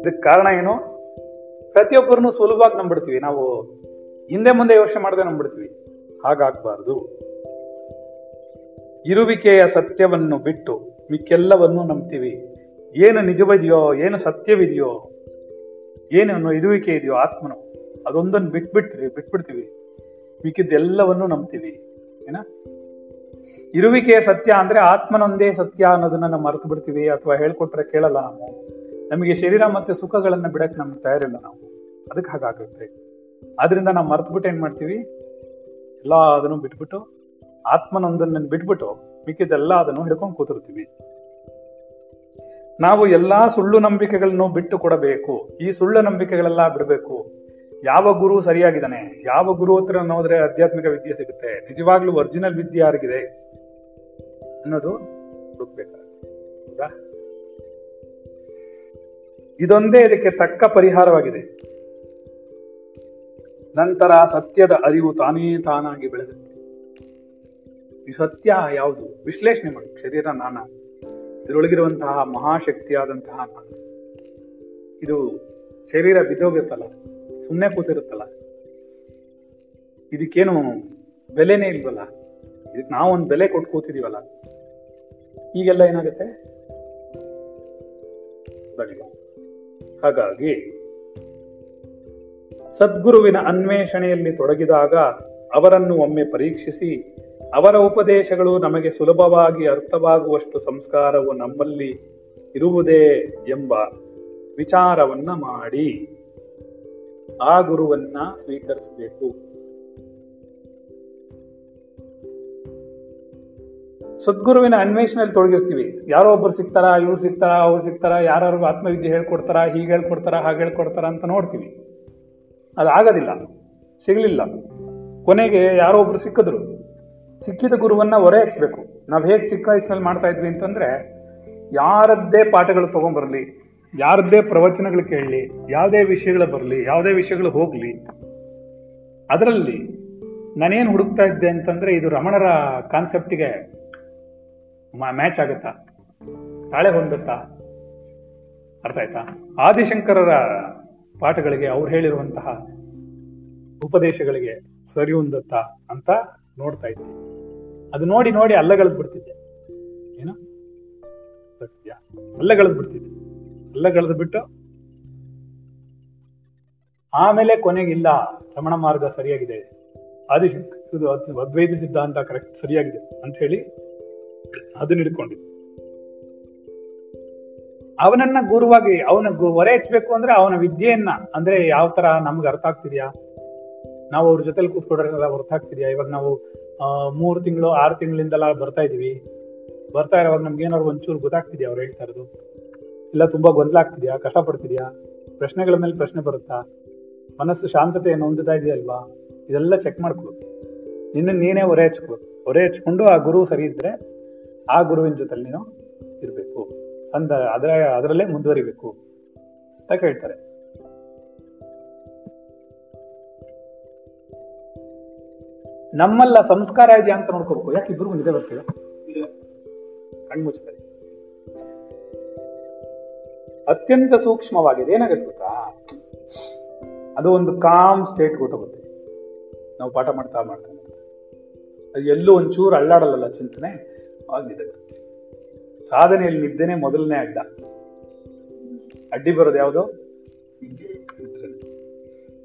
ಇದಕ್ಕೆ ಕಾರಣ ಏನು? ಪ್ರತಿಯೊಬ್ಬರನ್ನು ಸುಲಭವಾಗಿ ನಂಬಿಡ್ತೀವಿ. ನಾವು ಹಿಂದೆ ಮುಂದೆ ಯೋಚನೆ ಮಾಡದೆ ನಂಬಿಡ್ತೀವಿ. ಹಾಗಾಗಬಾರ್ದು. ಇರುವಿಕೆಯ ಸತ್ಯವನ್ನು ಬಿಟ್ಟು ಮಿಕ್ಕೆಲ್ಲವನ್ನೂ ನಂಬ್ತೀವಿ. ಏನು ನಿಜವಿದೆಯೋ, ಏನು ಸತ್ಯವಿದೆಯೋ, ಏನು ಇರುವಿಕೆ ಇದೆಯೋ, ಆತ್ಮನು, ಅದೊಂದನ್ನು ಬಿಟ್ಬಿಟ್ರಿ, ಬಿಟ್ಬಿಡ್ತೀವಿ. ಮಿಕ್ಕಿದ್ದೆಲ್ಲವನ್ನು ನಂಬ್ತೀವಿ. ಏನ? ಇರುವಿಕೆಯ ಸತ್ಯ ಅಂದ್ರೆ ಆತ್ಮನೊಂದೇ ಸತ್ಯ ಅನ್ನೋದನ್ನ ನಾವು ಮರೆತು ಬಿಡ್ತೀವಿ ಅಥವಾ ಹೇಳ್ಕೊಟ್ರೆ ಕೇಳಲ್ಲ ನಾವು. ನಮಗೆ ಶರೀರ ಮತ್ತೆ ಸುಖಗಳನ್ನ ಬಿಡಕ್ಕೆ ನಮ್ಗೆ ತಯಾರಿಲ್ಲ ನಾವು. ಅದಕ್ಕೆ ಹಾಗಾಗುತ್ತೆ. ಆದ್ರಿಂದ ನಾವು ಮರೆತು ಬಿಟ್ಟು ಏನ್ ಮಾಡ್ತೀವಿ? ಎಲ್ಲ ಅದನ್ನು ಬಿಟ್ಬಿಟ್ಟು, ಆತ್ಮನೊಂದನ್ನ ಬಿಟ್ಬಿಟ್ಟು ಮಿಕ್ಕಿದೆಲ್ಲ ಅದನ್ನು ಹಿಡ್ಕೊಂಡು ಕೂತಿರ್ತೀವಿ. ನಾವು ಎಲ್ಲಾ ಸುಳ್ಳು ನಂಬಿಕೆಗಳನ್ನು ಬಿಟ್ಟು ಕೊಡಬೇಕು. ಈ ಸುಳ್ಳು ನಂಬಿಕೆಗಳೆಲ್ಲ ಬಿಡಬೇಕು. ಯಾವ ಗುರು ಸರಿಯಾಗಿದ್ದಾನೆ? ಯಾವ ಗುರು ಹತ್ರ ನೋಡಿದ್ರೆ ಆಧ್ಯಾತ್ಮಿಕ ವಿದ್ಯೆ ಸಿಗುತ್ತೆ? ನಿಜವಾಗ್ಲೂ ಒರಿಜಿನಲ್ ವಿದ್ಯೆ ಯಾರಿಗಿದೆ? ಅನ್ನೋದು ಹುಡುಕ್ಬೇಕಾಗುತ್ತೆ. ಇದೊಂದೇ ಇದಕ್ಕೆ ತಕ್ಕ ಪರಿಹಾರವಾಗಿದೆ. ನಂತರ ಸತ್ಯದ ಅರಿವು ತಾನೇ ತಾನಾಗಿ ಬೆಳಗುತ್ತೆ. ಈ ಸತ್ಯ ಯಾವುದು? ವಿಶ್ಲೇಷಣೆ ಮಾಡಿ. ಶರೀರ ನಾನ ಇದರೊಳಗಿರುವಂತಹ ಮಹಾಶಕ್ತಿಯಾದಂತಹ ನಾನು ಇದು ಶರೀರ ಬಿದ್ದೋಗಿರುತ್ತಲ್ಲ. ಸುಮ್ಮನೆ ಕೂತಿರುತ್ತಲ್ಲ. ಇದಕ್ಕೇನು ಬೆಲೆನೇ ಇಲ್ವಲ್ಲ? ಇದಕ್ಕೆ ನಾವು ಒಂದು ಬೆಲೆ ಕೊಟ್ಟು ಕೂತಿದೀವಲ್ಲ. ಈಗೆಲ್ಲ ಏನಾಗುತ್ತೆ? ಹಾಗಾಗಿ, ಸದ್ಗುರುವಿನ ಅನ್ವೇಷಣೆಯಲ್ಲಿ ತೊಡಗಿದಾಗ ಅವರನ್ನು ಒಮ್ಮೆ ಪರೀಕ್ಷಿಸಿ, ಅವರ ಉಪದೇಶಗಳು ನಮಗೆ ಸುಲಭವಾಗಿ ಅರ್ಥವಾಗುವಷ್ಟು ಸಂಸ್ಕಾರವು ನಮ್ಮಲ್ಲಿ ಇರುವುದೇ ಎಂಬ ವಿಚಾರವನ್ನ ಮಾಡಿ. ಆ ಗುರುವನ್ನ ಸ್ವೀಕರಿಸಬೇಕು. ಸದ್ಗುರುವಿನ ಅನ್ವೇಷಣೆಯಲ್ಲಿ ತೊಡಗಿರ್ತೀವಿ. ಯಾರೋ ಒಬ್ರು ಸಿಗ್ತಾರ ಇವ್ರು ಸಿಗ್ತಾರ ಅವ್ರು ಸಿಗ್ತಾರ ಯಾರು ಆತ್ಮವಿದ್ಯೆ ಹೇಳ್ಕೊಡ್ತಾರ, ಹೀಗೆ ಹೇಳ್ಕೊಡ್ತಾರ, ಹಾಗೆ ಹೇಳ್ಕೊಡ್ತಾರ ಅಂತ ನೋಡ್ತೀವಿ. ಅದಾಗೋದಿಲ್ಲ ಸಿಗ್ಲಿಲ್ಲ. ಕೊನೆಗೆ ಯಾರೋ ಒಬ್ರು ಸಿಕ್ಕಿದ್ರು. ಸಿಕ್ಕಿದ ಗುರುವನ್ನ ಹೊರೆ ಹಚ್ಚಬೇಕು ನಾವು ಹೇಗೆ ಚಿಕ್ಕ ವಯಸ್ಸಿನಲ್ಲಿ ಮಾಡ್ತಾ ಇದ್ವಿ ಅಂತಂದ್ರೆ, ಯಾರದ್ದೇ ಪಾಠಗಳು ತಗೊಂಡ್ಬರ್ಲಿ ಯಾರದ್ದೇ ಪ್ರವಚನಗಳು ಕೇಳಲಿ ಯಾವುದೇ ವಿಷಯಗಳು ಬರಲಿ, ಯಾವುದೇ ವಿಷಯಗಳು ಹೋಗಲಿ, ಅದರಲ್ಲಿ ನಾನೇನು ಹುಡುಕ್ತಾ ಇದ್ದೆ ಅಂತಂದ್ರೆ ಇದು ರಮಣರ ಕಾನ್ಸೆಪ್ಟಿಗೆ ಮ್ಯಾಚ್ ಆಗುತ್ತಾ? ತಾಳೆ ಹೊಂದುತ್ತಾ? ಅರ್ಥ ಆಯ್ತಾ? ಆದಿಶಂಕರರ ಪಾಠಗಳಿಗೆ ಅವ್ರು ಹೇಳಿರುವಂತಹ ಉಪದೇಶಗಳಿಗೆ ಸರಿ ಹೊಂದುತ್ತಾ ಅಂತ ನೋಡ್ತಾ ಇದ್ದೆ. ಅದು ನೋಡಿ ನೋಡಿ ಅಲ್ಲಗಳದ್ ಬಿಡ್ತಿದ್ದೆ. ಏನು? ಅಲ್ಲಗಳದ್ ಬಿಡ್ತಿದ್ದೆ. ಅಲ್ಲಗಳದ್ ಬಿಟ್ಟು ಆಮೇಲೆ ಕೊನೆಗಿಲ್ಲ ರಮಣ ಮಾರ್ಗ ಸರಿಯಾಗಿದೆ. ಅದ್- ಅದ್ವೈತ ಸಿದ್ಧಾಂತ ಕರೆಕ್ಟ್ ಸರಿಯಾಗಿದೆ ಅಂತ ಹೇಳಿ ಅದನ್ನ ಹಿಡ್ಕೊಂಡಿ ಅವನನ್ನ ಗುರುವಾಗಿ, ಅವನ ಹೊರೆ ಹಚ್ಬೇಕು ಅಂದ್ರೆ ಅವನ ವಿದ್ಯೆಯನ್ನ, ಅಂದ್ರೆ ಯಾವ ತರ ನಮ್ಗೆ ಅರ್ಥ ಆಗ್ತಿದ್ಯಾ? ನಾವು ಅವ್ರ ಜೊತೆಲಿ ಕೂತ್ಕೊಡೋದ್ರೆಲ್ಲ ಅರ್ಥ ಆಗ್ತಿದ್ಯಾ? ಇವಾಗ ನಾವು ಮೂರು ತಿಂಗಳು, ಆರು ತಿಂಗಳಿಂದೆಲ್ಲ ಬರ್ತಾ ಇದೀವಿ. ಬರ್ತಾ ಇರೋವಾಗ ನಮ್ಗೆ ಏನಾದ್ರು ಒಂಚೂರು ಗೊತ್ತಾಗ್ತಿದ್ಯಾ ಅವ್ರು ಹೇಳ್ತಾ ಇರೋದು? ಇಲ್ಲ ತುಂಬಾ ಗೊಂದಲ ಆಗ್ತಿದ್ಯಾ? ಕಷ್ಟಪಡ್ತಿದ್ಯಾ? ಪ್ರಶ್ನೆಗಳ ಮೇಲೆ ಪ್ರಶ್ನೆ ಬರುತ್ತಾ? ಮನಸ್ಸು ಶಾಂತತೆಯನ್ನು ಹೊಂದುತ್ತಾ ಇದೆಯಲ್ವಾ ಇದೆಲ್ಲ ಚೆಕ್ ಮಾಡ್ಕೊಳ್ಳು ನಿನ್ನ ನೀನೇ ಹೊರೆ ಹಚ್ಕೊಳ್ಳು ಹೊರೆ ಹಚ್ಕೊಂಡು ಆ ಗುರು ಸರಿ ಇದ್ರೆ ಆ ಗುರುವಿನ ಜೊತೆಲಿ ನೀನು ಇರಬೇಕು. ಸಂದ ಅದರ ಅದರಲ್ಲೇ ಮುಂದುವರಿಬೇಕು ಅಂತ ಕೇಳ್ತಾರೆ. ನಮ್ಮಲ್ಲ ಸಂಸ್ಕಾರ ಇದೆಯಾ ಅಂತ ನೋಡ್ಕೋಬೇಕು. ಯಾಕೆ ಇಬ್ರು ನಿದ್ದೆ ಕಣ್ಣು ಕಣ್ಮುಚ್ತಾರೆ ಅತ್ಯಂತ ಸೂಕ್ಷ್ಮವಾಗಿದೆ. ಏನಾಗುತ್ತೆ ಗೊತ್ತಾ? ಅದು ಒಂದು ಕಾಮ್ ಸ್ಟೇಟ್ ಗೊತ್ತಾಗುತ್ತೆ ನಾವು ಪಾಠ ಮಾಡ್ತಾ ಮಾಡ್ತಾ. ಅದು ಎಲ್ಲೂ ಒಂಚೂರು ಅಳ್ಳಾಡಲ್ಲ ಚಿಂತನೆ? ಆಗಿದೆ. ಬರುತ್ತೆ ಸಾಧನೆಯಲ್ಲಿ ನಿದ್ದೆನೆ ಮೊದಲನೇ ಅಡ್ಡ. ಅಡ್ಡಿ ಬರೋದು ಯಾವುದು?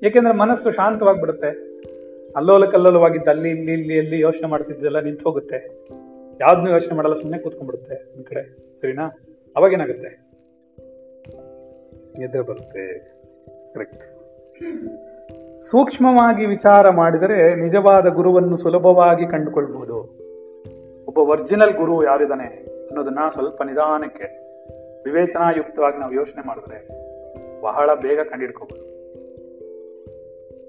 ಏಕೆಂದ್ರೆ ಮನಸ್ಸು ಮನಸ್ಸು ಶಾಂತವಾಗಿಬಿಡುತ್ತೆ. ಅಲ್ಲೋಲ ಕಲ್ಲೋಲವಾಗಿದ್ದು ಅಲ್ಲಿ, ಇಲ್ಲಿ ಇಲ್ಲಿ ಎಲ್ಲಿ ಯೋಚನೆ ಮಾಡ್ತಿದ್ದೆಲ್ಲ ನಿಂತು ಹೋಗುತ್ತೆ. ಯಾವ್ದನ್ನೂ ಯೋಚನೆ ಮಾಡಲ್ಲ ಸುಮ್ಮನೆ ಕೂತ್ಕೊಂಡ್ಬಿಡುತ್ತೆ ಒಂದು ಕಡೆ. ಸರಿನಾ? ಅವಾಗೇನಾಗುತ್ತೆ ನಿದ್ರೆ ಬರುತ್ತೆ. ಕರೆಕ್ಟ್ ಸೂಕ್ಷ್ಮವಾಗಿ ವಿಚಾರ ಮಾಡಿದರೆ ನಿಜವಾದ ಗುರುವನ್ನು ಸುಲಭವಾಗಿ ಕಂಡುಕೊಳ್ಬಹುದು ಒಬ್ಬ ಒರಿಜಿನಲ್ ಗುರು ಯಾರಿದ್ದಾನೆ ಅನ್ನೋದನ್ನ ಸ್ವಲ್ಪ ನಿಧಾನಕ್ಕೆ, ವಿವೇಚನಾಯುಕ್ತವಾಗಿ ನಾವು ಯೋಚನೆ ಮಾಡಿದ್ರೆ ಬಹಳ ಬೇಗ ಕಂಡಿಡ್ಕೋಬಹುದು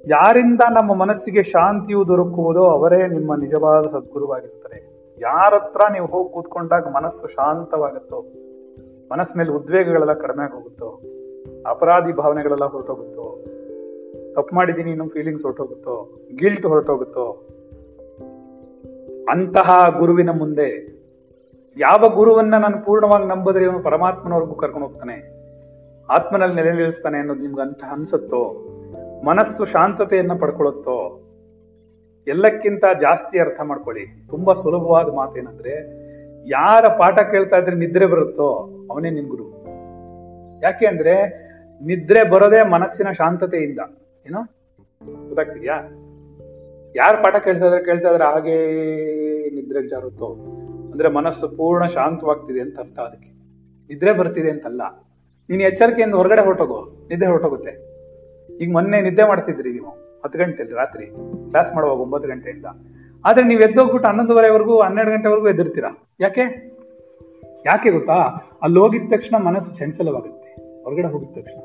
ಯಾರಿಂದ ನಮ್ಮ ಮನಸ್ಸಿಗೆ ಶಾಂತಿಯು ದೊರಕುವುದೋ ಅವರೇ ನಿಮ್ಮ ನಿಜವಾದ ಸದ್ಗುರುವಾಗಿರ್ತಾರೆ ಯಾರ ಹತ್ರ ನೀವು ಹೋಗಿ ಕೂತ್ಕೊಂಡಾಗ ಮನಸ್ಸು ಶಾಂತವಾಗುತ್ತೋ, ಮನಸ್ಸಿನಲ್ಲಿ ಉದ್ವೇಗಗಳೆಲ್ಲ ಕಡಿಮೆ ಆಗೋಗುತ್ತೋ ಅಪರಾಧಿ ಭಾವನೆಗಳೆಲ್ಲ ಹೊರಟೋಗುತ್ತೋ? ತಪ್ಪು ಮಾಡಿದ್ದೀನಿ, ಇನ್ನೂ ಫೀಲಿಂಗ್ಸ್ ಹೊರಟೋಗುತ್ತೋ? ಗಿಲ್ಟ್ ಹೊರಟೋಗುತ್ತೋ? ಅಂತಹ ಗುರುವಿನ ಮುಂದೆ ಯಾವ ಗುರುವನ್ನ ನಾನು ಪೂರ್ಣವಾಗಿ ನಂಬಿದ್ರೆ ಇವನು ಪರಮಾತ್ಮನವರೆಗೂ ಕರ್ಕೊಂಡು ಹೋಗ್ತಾನೆ? ಆತ್ಮನಲ್ಲಿ ನೆಲೆ ನಿಲ್ಲಿಸ್ತಾನೆ ಅನ್ನೋದು ನಿಮ್ಗೆ ಅಂತ ಅನ್ಸುತ್ತೋ? ಮನಸ್ಸು ಶಾಂತತೆಯನ್ನ ಪಡ್ಕೊಳ್ಳುತ್ತೋ? ಎಲ್ಲಕ್ಕಿಂತ ಜಾಸ್ತಿ ಅರ್ಥ ಮಾಡ್ಕೊಳ್ಳಿ. ತುಂಬಾ ಸುಲಭವಾದ ಮಾತೇನಂದ್ರೆ, ಯಾರ ಪಾಠ ಕೇಳ್ತಾ ಇದ್ರೆ ನಿದ್ರೆ ಬರುತ್ತೋ ಅವನೇ ನಿನ್ ಗುರು. ಯಾಕೆ ಅಂದ್ರೆ ನಿದ್ರೆ ಬರೋದೇ ಮನಸ್ಸಿನ ಶಾಂತತೆಯಿಂದ. ಏನೋ? ಗೊತ್ತಾಗ್ತಿದ್ಯಾ? ಯಾರು ಪಾಠ ಕೇಳ್ತಾ ಇದ್ರೆ ಕೇಳ್ತಾ ಇದ್ರೆ, ಹಾಗೇ ನಿದ್ರೆಗೆ ಜಾರುತ್ತೋ? ಅಂದ್ರೆ ಮನಸ್ಸು ಪೂರ್ಣ ಶಾಂತವಾಗ್ತಿದೆ ಅಂತ ಅರ್ಥ ಅದಕ್ಕೆ. ನಿದ್ರೆ ಬರ್ತಿದೆ ಅಂತಲ್ಲ. ನೀನ್ ಎಚ್ಚರಿಕೆಯಿಂದ ಹೊರಗಡೆ ಹೊರಟೋಗೋ ನಿದ್ದೆ ಹೊರಟೋಗುತ್ತೆ. ಈಗ ಮೊನ್ನೆ ನಿದ್ದೆ ಮಾಡ್ತಿದ್ರಿ ನೀವು, ಹತ್ತು ಗಂಟೆಲಿ ರಾತ್ರಿ. ಕ್ಲಾಸ್ ಮಾಡುವಾಗ ಒಂಬತ್ತು ಗಂಟೆಯಿಂದ. ಆದ್ರೆ ನೀವು ಎದ್ದೋಗ್ಬಿಟ್ಟು ಹನ್ನೊಂದುವರೆವರೆಗೂ, ಹನ್ನೆರಡು ಗಂಟೆವರೆಗೂ ಎದ್ದಿರ್ತೀರಾ? ಯಾಕೆ? ಯಾಕೆ ಗೊತ್ತಾ? ಅಲ್ಲಿ ಹೋಗಿದ ತಕ್ಷಣ ಮನಸ್ಸು ಚಂಚಲವಾಗುತ್ತೆ. ಹೊರಗಡೆ ಹೋಗಿದ ತಕ್ಷಣ.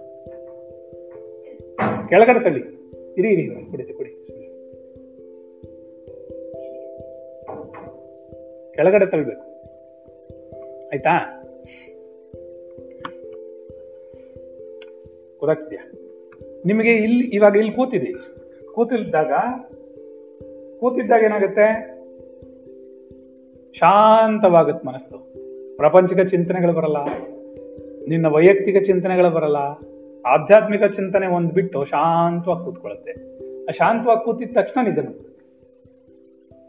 ಕೆಳಗಡೆ ತಳ್ಳಿ. ಇರಿ ಇರಿ ಕುಡಿತೆ ಕುಡಿ ಕೆಳಗಡೆ ತಳ್ಬೇಕು. ಆಯ್ತಾ? ಗೊತ್ತಾಗ್ತಿದ್ಯಾ? ನಿಮಗೆ ಇಲ್ಲಿ, ಇವಾಗ ಇಲ್ಲಿ ಕೂತಿದೆ. ಕೂತಿದ್ದಾಗ ಕೂತಿದ್ದಾಗ ಏನಾಗುತ್ತೆ? ಶಾಂತವಾಗುತ್ತೆ ಮನಸ್ಸು. ಪ್ರಪಂಚಿಕ ಚಿಂತನೆಗಳು ಬರಲ್ಲ. ನಿನ್ನ ವೈಯಕ್ತಿಕ ಚಿಂತನೆಗಳು ಬರಲ್ಲ, ಆಧ್ಯಾತ್ಮಿಕ ಚಿಂತನೆ ಒಂದು ಬಿಟ್ಟು ಶಾಂತವಾಗಿ ಕೂತ್ಕೊಳ್ಳುತ್ತೆ. ಆ ಶಾಂತವಾಗಿ ಕೂತಿದ ತಕ್ಷಣ ನಿದ್ದೆ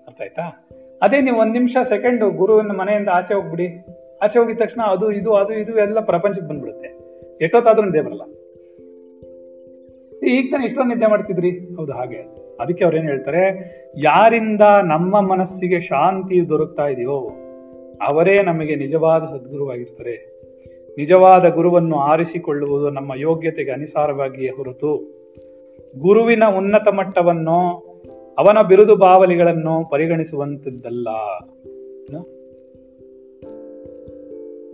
ಅರ್ಥ ಆಯ್ತಾ? ಅದೇ ನೀವು ಒಂದ್ ನಿಮಿಷ, ಸೆಕೆಂಡ್ ಗುರುವಿನ ಮನೆಯಿಂದ ಆಚೆ ಹೋಗ್ಬಿಡಿ. ಆಚೆ ಹೋಗಿದ ತಕ್ಷಣ ಅದು, ಇದು ಅದು, ಇದು ಎಲ್ಲ ಪ್ರಪಂಚಕ್ಕೆ ಬಂದ್ಬಿಡುತ್ತೆ. ಎಷ್ಟೊತ್ತಾದ್ರೂ ನಿದ್ದೆ ಬರಲ್ಲ. ಈಗ ತಾನೆ ಇಷ್ಟೊಂದು ನಿದ್ದೆ ಮಾಡ್ತಿದ್ರಿ? ಹೌದು, ಹಾಗೆ. ಅದಕ್ಕೆ ಅವ್ರು ಏನ್ ಹೇಳ್ತಾರೆ? ಯಾರಿಂದ ನಮ್ಮ ಮನಸ್ಸಿಗೆ ಶಾಂತಿ ದೊರಕ್ತಾ ಇದೆಯೋ, ಅವರೇ ನಮಗೆ ನಿಜವಾದ ಸದ್ಗುರುವಾಗಿರ್ತಾರೆ. ನಿಜವಾದ ಗುರುವನ್ನು ಆರಿಸಿಕೊಳ್ಳುವುದು ನಮ್ಮ ಯೋಗ್ಯತೆಗೆ ಅನುಸಾರವಾಗಿಯೇ ಹೊರತು, ಗುರುವಿನ ಉನ್ನತ ಮಟ್ಟವನ್ನು ಅವನ ಬಿರುದು ಬಾವಲಿಗಳನ್ನು ಪರಿಗಣಿಸುವಂತದ್ದಲ್ಲ?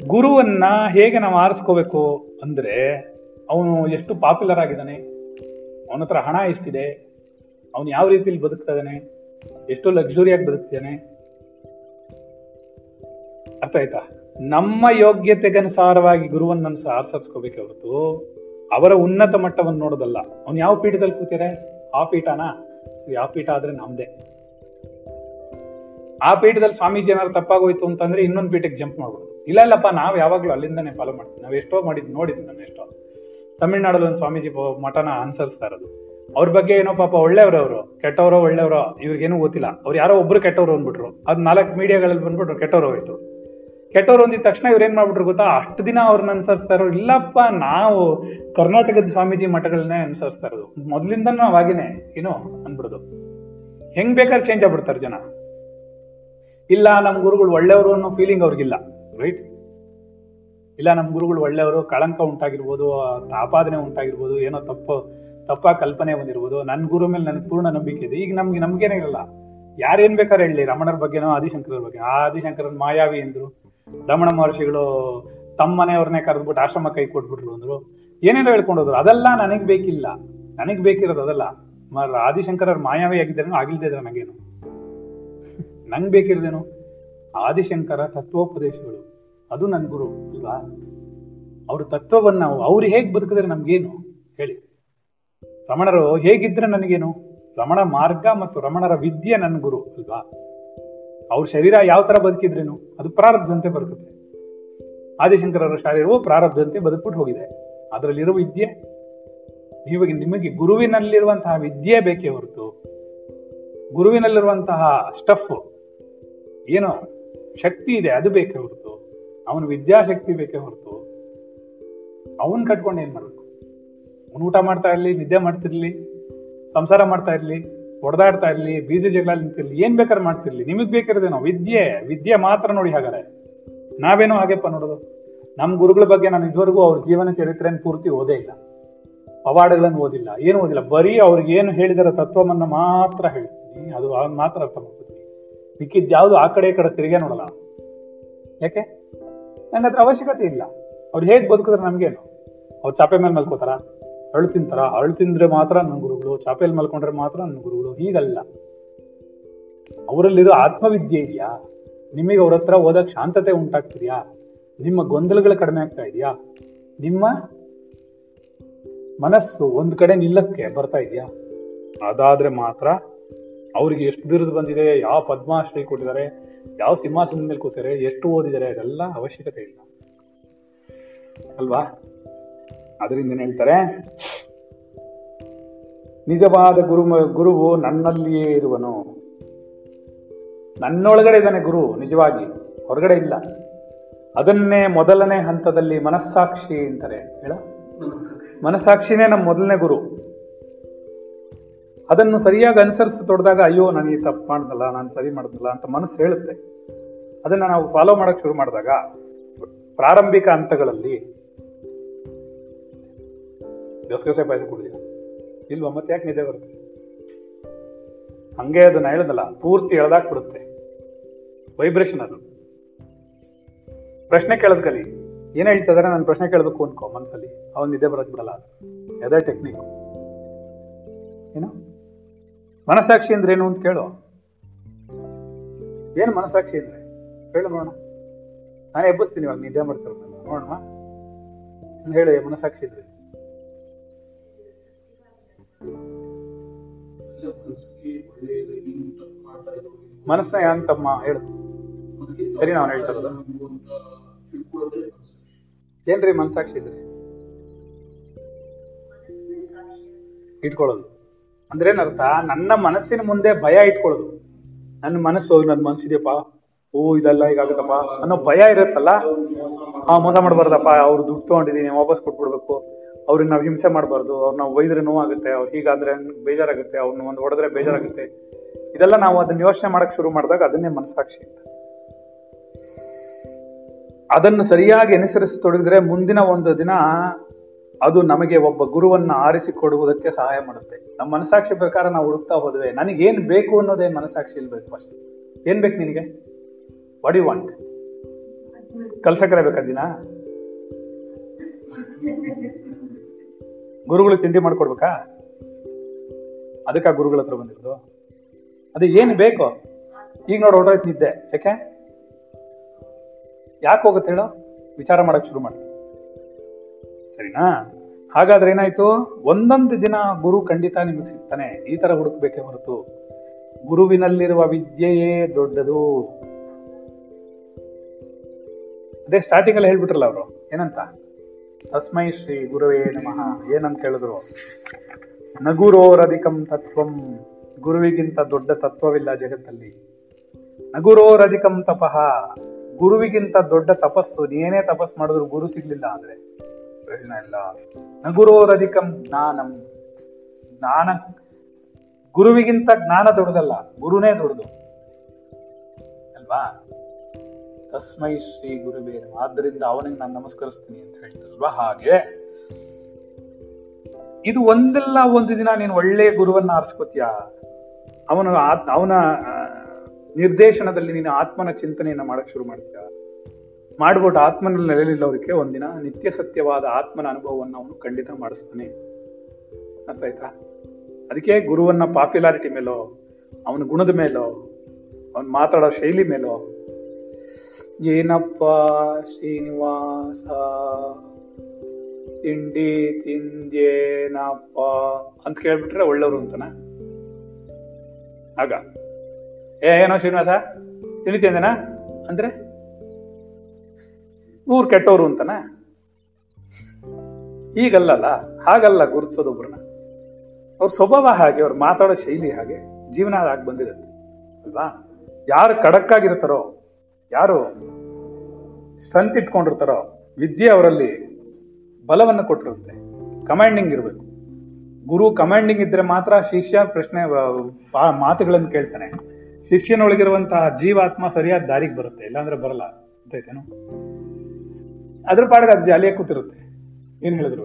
ಗುರುವನ್ನ ಹೇಗೆ ನಾವು ಆರಿಸ್ಕೋಬೇಕು ಅಂದ್ರೆ, ಅವನು ಎಷ್ಟು ಪಾಪ್ಯುಲರ್ ಆಗಿದ್ದಾನೆ, ಅವನ ಹತ್ರ ಹಣ ಎಷ್ಟಿದೆ, ಅವನು ಯಾವ ರೀತಿಯಲ್ಲಿ ಬದುಕ್ತಾ ಎಷ್ಟು ಲಕ್ಸುರಿಯಾಗಿ ಬದುಕ್ತಿದ್ದಾನೆ. ಅರ್ಥ ಆಯ್ತಾ? ನಮ್ಮ ಯೋಗ್ಯತೆಗನುಸಾರವಾಗಿ ಗುರುವನ್ನ ಆರ್ಸರ್ಸ್ಕೋಬೇಕೆ ಹೊರತು, ಅವರ ಉನ್ನತ ಮಟ್ಟವನ್ನು ನೋಡೋದಲ್ಲ. ಅವ್ನು ಯಾವ ಪೀಠದಲ್ಲಿ ಕೂತಿರೆ ಆ ಪೀಠನಾ? ಆ ಪೀಠ ಆದ್ರೆ ನಮ್ದೇ. ಆ ಪೀಠದಲ್ಲಿ ಸ್ವಾಮೀಜಿ ಏನಾದ್ರು ತಪ್ಪಾಗೋಯ್ತು ಅಂತಂದ್ರೆ ಇನ್ನೊಂದು ಪೀಠಕ್ಕೆ ಜಂಪ್ ಮಾಡ್ಬೋದು ಇಲ್ಲ, ಇಲ್ಲಪ್ಪ, ನಾವ್ ಯಾವಾಗ್ಲೂ ಅಲ್ಲಿಂದನೇ ಫಾಲೋ ಮಾಡ್ತೀವಿ. ನಾವ್ ಎಷ್ಟೋ ಮಾಡಿದ್, ನೋಡಿದ್ವಿ ನಾನು ಎಷ್ಟೋ. ತಮಿಳ್ನಾಡಲ್ಲಿ ಒಂದು ಸ್ವಾಮೀಜಿ ಮಠನ ಅನುಸರಿಸ್ತಾ ಇರೋದು. ಅವ್ರ ಬಗ್ಗೆ ಏನೋ ಪಾಪ ಒಳ್ಳೆಯವ್ರು ಅವರು. ಕೆಟ್ಟವರೋ ಒಳ್ಳೆಯವರೋ, ಇವ್ರಿಗೇನು ಗೊತ್ತಿಲ್ಲ. ಅವ್ರು ಯಾರೋ ಒಬ್ರು ಕೆಟ್ಟವ್ರು ಅಂದ್ಬಿಟ್ರು. ಅದ್ ನಾಲ್ಕು ಮೀಡಿಯಾಗಳಲ್ಲಿ ಬಂದ್ಬಿಟ್ರು ಕೆಟ್ಟವ್ರು ಹೋಯ್ತು. ಕೆಟ್ಟವ್ರು ಅಂದಿದ ತಕ್ಷಣ ಇವ್ರು ಏನ್ ಮಾಡ್ಬಿಟ್ರು ಗೊತ್ತಾ? ಅಷ್ಟು ದಿನ ಅವ್ರನ್ನ ಅನುಸರಿಸ್ತಾ ಇರೋ ಇಲ್ಲಪ್ಪ, ನಾವು ಕರ್ನಾಟಕದ ಸ್ವಾಮೀಜಿ ಮಠಗಳನ್ನೇ ಅನುಸರಿಸ್ತಾ ಇರೋದು. ಮೊದ್ಲಿಂದ ನಾವ್ ಏನು ಅನ್ಬಿಡೋದು. ಹೆಂಗ್ ಬೇಕಾದ್ರೆ ಚೇಂಜ್ ಆಗ್ಬಿಡ್ತಾರೆ ಜನ. ಇಲ್ಲ, ನಮ್ ಗುರುಗಳು ಒಳ್ಳೆಯವರು ಅನ್ನೋ ಫೀಲಿಂಗ್ ಅವ್ರಿಗಿಲ್ಲ ರೈಟ್ ಇಲ್ಲ ನಮ್ಮ ಗುರುಗಳು ಒಳ್ಳೆಯವರು, ಕಳಂಕ ಉಂಟಾಗಿರ್ಬೋದು ತಾಪಾದನೆ ಉಂಟಾಗಿರ್ಬೋದು, ಏನೋ ತಪ್ಪು, ತಪ್ಪ ಕಲ್ಪನೆ ಬಂದಿರ್ಬೋದು. ನನ್ನ ಗುರು ಮೇಲೆ ನನಗೆ ಪೂರ್ಣ ನಂಬಿಕೆ ಇದೆ. ಈಗ ನಮ್ಗೆ ನಮ್ಗೇನೇ ಇರಲ್ಲ ಯಾರೇನ್ ಬೇಕಾದ್ರೆ ಹೇಳಿ, ರಮಣರ ಬಗ್ಗೆನೋ ಆದಿಶಂಕರ ಬಗ್ಗೆ ಆದಿಶಂಕರನ್ ಮಾಯಾವಿ ಅಂದ್ರು ರಮಣ ಮಹರ್ಷಿಗಳು ತಮ್ಮ ಮನೆಯವ್ರನ್ನೇ ಕರೆದ್ಬಿಟ್ಟು ಆಶ್ರಮ ಕೈ ಕೊಟ್ಬಿಟ್ರು ಅಂದ್ರು. ಏನೇನೋ ಹೇಳ್ಕೊಂಡೋದ್ರು ಅದೆಲ್ಲ ನನಗ್ ಬೇಕಿಲ್ಲ. ನನಗ್ ಬೇಕಿರೋದು ಅದೆಲ್ಲ. ಮ- ಮಾಯಾವೇ ಮಾಯಾವಿ ಆಗಿದ್ದೇನೋ ಆಗಿಲ್ದೇ ಇದ್ರೆ ನನಗೇನು ನಂಗ್ ಬೇಕಿರೋದೇನು? ಆದಿಶಂಕರ ತತ್ವೋಪದೇಶಗಳು. ಅದು ನನ್ನ ಗುರು ಅಲ್ವಾ ಅವ್ರ ತತ್ವವನ್ನ ಅವ್ರು ಹೇಗ್ ಬದುಕಿದ್ರೆ ನಮ್ಗೇನು? ಹೇಳಿ. ರಮಣರು ಹೇಗಿದ್ರೆ ನನಗೇನು? ರಮಣ ಮಾರ್ಗ ಮತ್ತು ರಮಣರ ವಿದ್ಯೆ ನನ್ನ ಗುರು, ಅಲ್ವಾ? ಅವ್ರ ಶರೀರ ಯಾವ ತರ ಬದುಕಿದ್ರೇನು, ಅದು ಪ್ರಾರಬ್ಧಂತೆ ಬದುಕುತ್ತೆ ಆದಿಶಂಕರರ ಶರೀರವು ಪ್ರಾರಬ್ಧಂತೆ ಬದುಕ್ಬಿಟ್ಟು ಹೋಗಿದೆ. ಅದರಲ್ಲಿರುವ ವಿದ್ಯೆ ಇವಾಗ ನಿಮಗೆ ಗುರುವಿನಲ್ಲಿರುವಂತಹ ವಿದ್ಯೆ ಬೇಕೇ ಹೊರತು, ಗುರುವಿನಲ್ಲಿರುವಂತಹ ಸ್ಟಫ್ ಏನೋ ಶಕ್ತಿ ಇದೆ, ಅದು ಬೇಕೇ ಹೊರತು, ಅವನ ವಿದ್ಯಾಶಕ್ತಿ ಬೇಕೇ ಹೊರತು, ಅವನ್ ಕಟ್ಕೊಂಡು ಏನ್ ಮಾಡ್ಬೇಕು? ಅವನು ಊಟ ಮಾಡ್ತಾ ಇರ್ಲಿ, ನಿದ್ದೆ ಮಾಡ್ತಿರ್ಲಿ, ಸಂಸಾರ ಮಾಡ್ತಾ ಇರ್ಲಿ ಹೊಡೆದಾಡ್ತಾ ಇರ್ಲಿ, ಬೀದಿ ಜಗಳ ನಿಂತಿರ್ಲಿ, ಏನ್ ಬೇಕಾದ್ರೆ ಮಾಡ್ತಿರ್ಲಿ, ನಿಮಗ್ ಬೇಕಿರೋದೇನೋ ವಿದ್ಯೆ ವಿದ್ಯೆ ಮಾತ್ರ ನೋಡಿ ಹಾಗಾದ್ರೆ. ನಾವೇನೋ ಹಾಗೆಪ್ಪ ನೋಡೋದು. ನಮ್ಮ ಗುರುಗಳ ಬಗ್ಗೆ ನಾನು ಇದುವರೆಗೂ ಅವ್ರ ಜೀವನ ಚರಿತ್ರೆಯನ್ನು ಪೂರ್ತಿ ಓದೇ ಇಲ್ಲ. ಪವಾಡಗಳನ್ನು ಓದಿಲ್ಲ, ಏನು ಓದಿಲ್ಲ. ಬರೀ ಅವ್ರಿಗೆ ಏನು ಹೇಳಿದಾರ ತತ್ವವನ್ನು ಮಾತ್ರ ಹೇಳ್ತೀನಿ. ಅದು ಮಾತ್ರ ಅರ್ಥ ಮಾಡ್ಕೊತೀನಿ. ಮಿಕ್ಕಿದ್ಯಾವುದು ಆ ಕಡೆ ಈ ಕಡೆ ತಿರುಗೇ ನೋಡಲ್ಲ. ಯಾಕೆ? ನಂಗೆ ಅದ್ರ ಅವಶ್ಯಕತೆ ಇಲ್ಲ. ಅವ್ರು ಹೇಗೆ ಬದುಕಿದ್ರೆ ನಮಗೇನು? ಅವ್ರು ಚಾಪೆ ಮೇಲೆ ಮಲ್ಕೋತಾರ? ಅಳು ತಿಂತಾರ? ಅಳು ತಿಂದ್ರೆ ಮಾತ್ರ ನನ್ನ ಗುರುಗಳು ಚಾಪೆಯಲ್ಲಿ ಮಲ್ಕೊಂಡ್ರೆ ಮಾತ್ರ ನನ್ನ ಗುರುಗಳು, ಹೀಗಲ್ಲ. ಅವರಲ್ಲಿರೋ ಆತ್ಮವಿದ್ಯೆ ಇದೆಯಾ? ನಿಮಗೆ ಅವ್ರ ಹತ್ರ ಓದಕ್ಕೆ ಶಾಂತತೆ ಉಂಟಾಗ್ತಿದ್ಯಾ? ನಿಮ್ಮ ಗೊಂದಲಗಳು ಕಡಿಮೆ ಆಗ್ತಾ ಇದೆಯಾ? ನಿಮ್ಮ ಮನಸ್ಸು ಒಂದ್ ಕಡೆ ನಿಲ್ಲಕ್ಕೆ ಬರ್ತಾ ಇದೆಯಾ? ಅದಾದ್ರೆ ಮಾತ್ರ ಅವ್ರಿಗೆ ಎಷ್ಟು ಬಿರುದು ಬಂದಿದೆ, ಯಾವ ಪದ್ಮಶ್ರೀ ಕೊಟ್ಟಿದ್ದಾರೆ, ಯಾವ ಸಿಂಹಾಸನದ ಮೇಲೆ ಕೂತಾರೆ ಎಷ್ಟು ಓದಿದ್ದಾರೆ, ಅದೆಲ್ಲ ಅವಶ್ಯಕತೆ ಇಲ್ಲ. ಅಲ್ವಾ? ಅದರಿಂದ ಹೇಳ್ತಾರೆ ನಿಜವಾದ ಗುರು ಗುರುವು ನನ್ನಲ್ಲಿಯೇ ಇರುವನು. ನನ್ನೊಳಗಡೆ ಇದ್ದಾನೆ ಗುರು ನಿಜವಾಗಿ. ಹೊರಗಡೆ ಇಲ್ಲ. ಅದನ್ನೇ ಮೊದಲನೇ ಹಂತದಲ್ಲಿ ಮನಸ್ಸಾಕ್ಷಿ ಅಂತಾರೆ. ಹೇಳ. ಮನಸ್ಸಾಕ್ಷಿನೇ ನಮ್ಮ ಮೊದಲನೇ ಗುರು. ಅದನ್ನು ಸರಿಯಾಗಿ ಅನುಸರಿಸಿ ತೊಡೆದಾಗ ಅಯ್ಯೋ ನಾನು ಈ ತಪ್ಪು ಮಾಡ್ದಲ್ಲ ನಾನು ಸರಿ ಮಾಡ್ದಲ್ಲ ಅಂತ ಮನಸ್ಸು ಹೇಳುತ್ತೆ. ಅದನ್ನ ನಾವು ಫಾಲೋ ಮಾಡೋಕ್ಕೆ ಶುರು ಮಾಡಿದಾಗ ಪ್ರಾರಂಭಿಕ ಹಂತಗಳಲ್ಲಿ ಗಸಗಸೆ ಪಾಯಸ ಕುಡಿದಿಲ್ಲ ಇಲ್ವಾ? ಮತ್ತೆ ಯಾಕೆ ನಿದ್ದೆ ಬರುತ್ತೆ? ಹಂಗೆ ಅದನ್ನ ಹೇಳಿದಲ್ಲ, ಪೂರ್ತಿ ಎಳ್ದಾಕ್ ಬಿಡುತ್ತೆ. ವೈಬ್ರೇಷನ್ ಅದು. ಪ್ರಶ್ನೆ ಕೇಳದ್ ಕಲಿ. ಏನ್ ಹೇಳ್ತಿದಾರೆ ನಾನು ಪ್ರಶ್ನೆ ಕೇಳಬೇಕು ಅನ್ಕೋ ಮನಸ್ಸಲ್ಲಿ ಅವನ್ ನಿದ್ದೆ ಬರಕ್ ಬಿಡಲ್ಲ ಅದೇ. ಟೆಕ್ನಿಕ್ ಏನು? ಮನಸ್ಸಾಕ್ಷಿ ಅಂದ್ರೆ ಏನು ಅಂತ ಕೇಳು. ಏನು ಮನಸ್ಸಾಕ್ಷಿ ಅಂದ್ರೆ? ಹೇಳು ನೋಡೋಣ. ನಾನು ಎಬ್ಬಿಸ್ತೀನಿ ಇವಾಗ, ನಿದ್ದೆ ಮಾಡ್ತಾರೆ ನೋಡೋಣ. ಹೇಳಿ ಮನಸಾಕ್ಷಿ ಇದ್ರೆ. ಮನಸ್ಸನ್ನ ತಮ್ಮ ಹೇಳು. ಸರಿ ನಾವು ಹೇಳ್ತಾ ಇರೋದು. ಏನ್ರಿ ಮನಸ್ಸಾಕ್ಷಿ ಇದ್ರಿ? ಇಟ್ಕೊಳ್ಳೋದು. ಅಂದ್ರೆ ಏನರ್ಥ? ನನ್ನ ಮನಸ್ಸಿನ ಮುಂದೆ ಭಯ ಇಟ್ಕೊಳ್ಳೋದು. ನನ್ನ ಮನಸ್ಸು ನನ್ನ ಮನಸ್ಸಿದೆಯಪ್ಪ ಓ ಇದೆಲ್ಲ ಹೀಗಾಗುತ್ತಪ್ಪ ಅನ್ನೋ ಭಯ ಇರುತ್ತಲ್ಲ? ಆ ಮೋಸ ಮಾಡಬಾರ್ದಪ್ಪ. ಅವ್ರು ದುಡ್ಡು ತಗೊಂಡಿದೀನಿ ವಾಪಸ್ ಕೊಟ್ಬಿಡ್ಬೇಕು. ಅವ್ರಿಗೆ ನಾವು ಹಿಂಸೆ ಮಾಡಬಾರ್ದು ಅವ್ರನ್ನ ಒಯ್ದ್ರೆ ನೋವಾಗುತ್ತೆ, ಅವ್ರು ಹೀಗಾದ್ರೆ ಬೇಜಾರಾಗುತ್ತೆ ಅವ್ರನ್ನ ಒಂದು ಹೊಡೆದ್ರೆ ಬೇಜಾರಾಗುತ್ತೆ. ಇದೆಲ್ಲ ನಾವು ಅದನ್ನ ಯೋಚನೆ ಮಾಡಕ್ ಶುರು ಮಾಡಿದಾಗ ಅದನ್ನೇ ಮನಸ್ಸಾಕ್ಷಿ ಅಂತ. ಅದನ್ನು ಸರಿಯಾಗಿ ಅನುಸರಿಸತೊಡಗಿದ್ರೆ ಮುಂದಿನ ಒಂದು ದಿನ ಅದು ನಮಗೆ ಒಬ್ಬ ಗುರುವನ್ನ ಆರಿಸಿಕೊಡುವುದಕ್ಕೆ ಸಹಾಯ ಮಾಡುತ್ತೆ. ನಮ್ಮ ಮನಸಾಕ್ಷಿ ಪ್ರಕಾರ ನಾವು ಹುಡುಕ್ತಾ ಹೋದ್ವಿ, ನನಗೇನು ಬೇಕು ಅನ್ನೋದೇ ಮನಸ್ಸಾಕ್ಷಿ ಇಲ್ಬೇಕು ಫಸ್ಟ್ ಏನ್ ಬೇಕು ನಿನಗೆ? ವಾಟ್ ಯು ವಾಂಟ್ ಕಲ್ಸಕ್ಕರೆ ಬೇಕಾ ದಿನ? ಗುರುಗಳು ತಿಂಡಿ ಮಾಡ್ಕೊಡ್ಬೇಕಾ? ಅದಕ್ಕ ಗುರುಗಳ ಹತ್ರ ಬಂದಿರೋದು. ಅದು ಏನು ಬೇಕು? ಈಗ ನೋಡಿ, ಹೊರಟೋಯ್ತು ನಿದ್ದೆ. ಯಾಕೆ? ಯಾಕೆ ಹೋಗುತ್ತೆ ಹೇಳೋ? ವಿಚಾರ ಮಾಡಕ್ ಶುರು ಮಾಡ್ತೀವಿ ಸರಿನಾ? ಹಾಗಾದ್ರೆ ಏನಾಯ್ತು? ಒಂದೊಂದು ದಿನ ಗುರು ಖಂಡಿತ ನಿಮಗೆ ಸಿಗ್ತಾನೆ. ಈ ತರ ಹುಡುಕ್ಬೇಕೆ ಹೊರತು. ಗುರುವಿನಲ್ಲಿರುವ ವಿದ್ಯೆಯೇ ದೊಡ್ಡದು. ಅದೇ ಸ್ಟಾರ್ಟಿಂಗ್ ಅಲ್ಲಿ ಹೇಳ್ಬಿಟ್ರಲ್ಲ ಅವರು. ಏನಂತ? ತಸ್ಮೈ ಶ್ರೀ ಗುರುವೇ ನಮಃ. ಏನಂತ ಹೇಳಿದ್ರು? ನಗುರೋರಧಿಕಂ ತತ್ವಂ. ಗುರುವಿಗಿಂತ ದೊಡ್ಡ ತತ್ವವಿಲ್ಲ ಜಗತ್ತಲ್ಲಿ. ನಗುರೋರಧಿಕಂ ತಪಃ. ಗುರುವಿಗಿಂತ ದೊಡ್ಡ ತಪಸ್ಸು. ನೀನೇ ತಪಸ್ ಮಾಡಿದ್ರು ಗುರು ಸಿಗ್ಲಿಲ್ಲ ಅಂದ್ರೆ ಪ್ರಯೋಜನ ಇಲ್ಲ. ನಗುರೋರಧಿಕಂ ಜ್ಞಾನಂ. ಜ್ಞಾನ, ಗುರುವಿಗಿಂತ ಜ್ಞಾನ ದೊಡ್ಡದಲ್ಲ. ಗುರುನೇ ದೊಡ್ಡದು. ಅಲ್ವಾ? ತಸ್ಮೈ ಶ್ರೀ ಗುರುವೇ. ಆದ್ದರಿಂದ ಅವನಿಗೆ ನಾನು ನಮಸ್ಕರಿಸ್ತೀನಿ ಅಂತ ಹೇಳ್ತಾರಲ್ವಾ? ಹಾಗೆ. ಇದು ಒಂದಲ್ಲ, ಒಂದು ದಿನ ನೀನು ಒಳ್ಳೆ ಗುರುವನ್ನ ಆರಿಸ್ಕೋತೀಯ? ಅವನು ಅವನ ನಿರ್ದೇಶನದಲ್ಲಿ ನೀನು ಆತ್ಮನ ಚಿಂತನೆಯನ್ನ ಮಾಡಕ್ ಶುರು ಮಾಡ್ತೀಯ? ಮಾಡ್ಬಿಟ್ಟು ಆತ್ಮನಲ್ಲಿ ನೆಲೆಲಿಲ್ಲೋದಕ್ಕೆ ಒಂದಿನ ನಿತ್ಯ ಸತ್ಯವಾದ ಆತ್ಮನ ಅನುಭವವನ್ನು ಅವನು ಖಂಡಿತ ಮಾಡಿಸ್ತಾನೆ. ಅರ್ಥ ಆಯ್ತಾ? ಅದಕ್ಕೆ ಗುರುವನ್ನ ಪಾಪ್ಯುಲಾರಿಟಿ ಮೇಲೋ, ಅವನ ಗುಣದ ಮೇಲೋ, ಅವನ್ ಮಾತಾಡೋ ಶೈಲಿ ಮೇಲೋ ಏನಪ್ಪ ಶ್ರೀನಿವಾಸ? ತಿಂಡಿ ತಿಂದೇನಪ್ಪ? ಅಂತ ಕೇಳ್ಬಿಟ್ರೆ ಒಳ್ಳೆಯವರು ಅಂತಾನೆ? ಆಗ. ಏ, ಏನೋ ಶ್ರೀನಿವಾಸ? ತಿಂಡಿ ತಿಂದೇನಾ? ಅಂದ್ರೆ? ಊರ್ ಕೆಟ್ಟವರು ಅಂತಾನೆ? ಈಗಲ್ಲಲ್ಲ, ಹಾಗಲ್ಲ ಗುರುತಿಸೋದೊಬ್ರನ್ನ ಅವ್ರ ಸ್ವಭಾವ ಹಾಗೆ, ಅವ್ರು ಮಾತಾಡೋ ಶೈಲಿ ಹಾಗೆ ಜೀವನ ಆಗಿ ಬಂದಿರುತ್ತೆ, ಅಲ್ವಾ? ಯಾರು ಖಡಕ್ಕಾಗಿರ್ತಾರೋ ಯಾರು ಸ್ಟ್ರೆಂತ್ ಇಟ್ಕೊಂಡಿರ್ತಾರೋ ವಿದ್ಯೆ ಅವರಲ್ಲಿ ಬಲವನ್ನು ಕೊಟ್ಟಿರುತ್ತೆ. ಕಮಾಂಡಿಂಗ್ ಇರಬೇಕು. ಗುರು ಕಮಾಂಡಿಂಗ್ ಇದ್ರೆ ಮಾತ್ರ ಶಿಷ್ಯ ಪ್ರಶ್ನೆ ಮಾತುಗಳನ್ನು ಕೇಳ್ತಾನೆ. ಶಿಷ್ಯನೊಳಗಿರುವಂತಹ ಜೀವಾತ್ಮ ಸರಿಯಾದ ದಾರಿಗೆ ಬರುತ್ತೆ, ಇಲ್ಲಾಂದ್ರೆ ಬರಲ್ಲ ಗೊತ್ತಾಯ್ತೇನು ಅದ್ರ ಪಾಡಿಗೆ ಅದು ಜಾಲಿಯಾಗಿ ಕೂತಿರುತ್ತೆ. ಏನ್ ಹೇಳಿದ್ರು?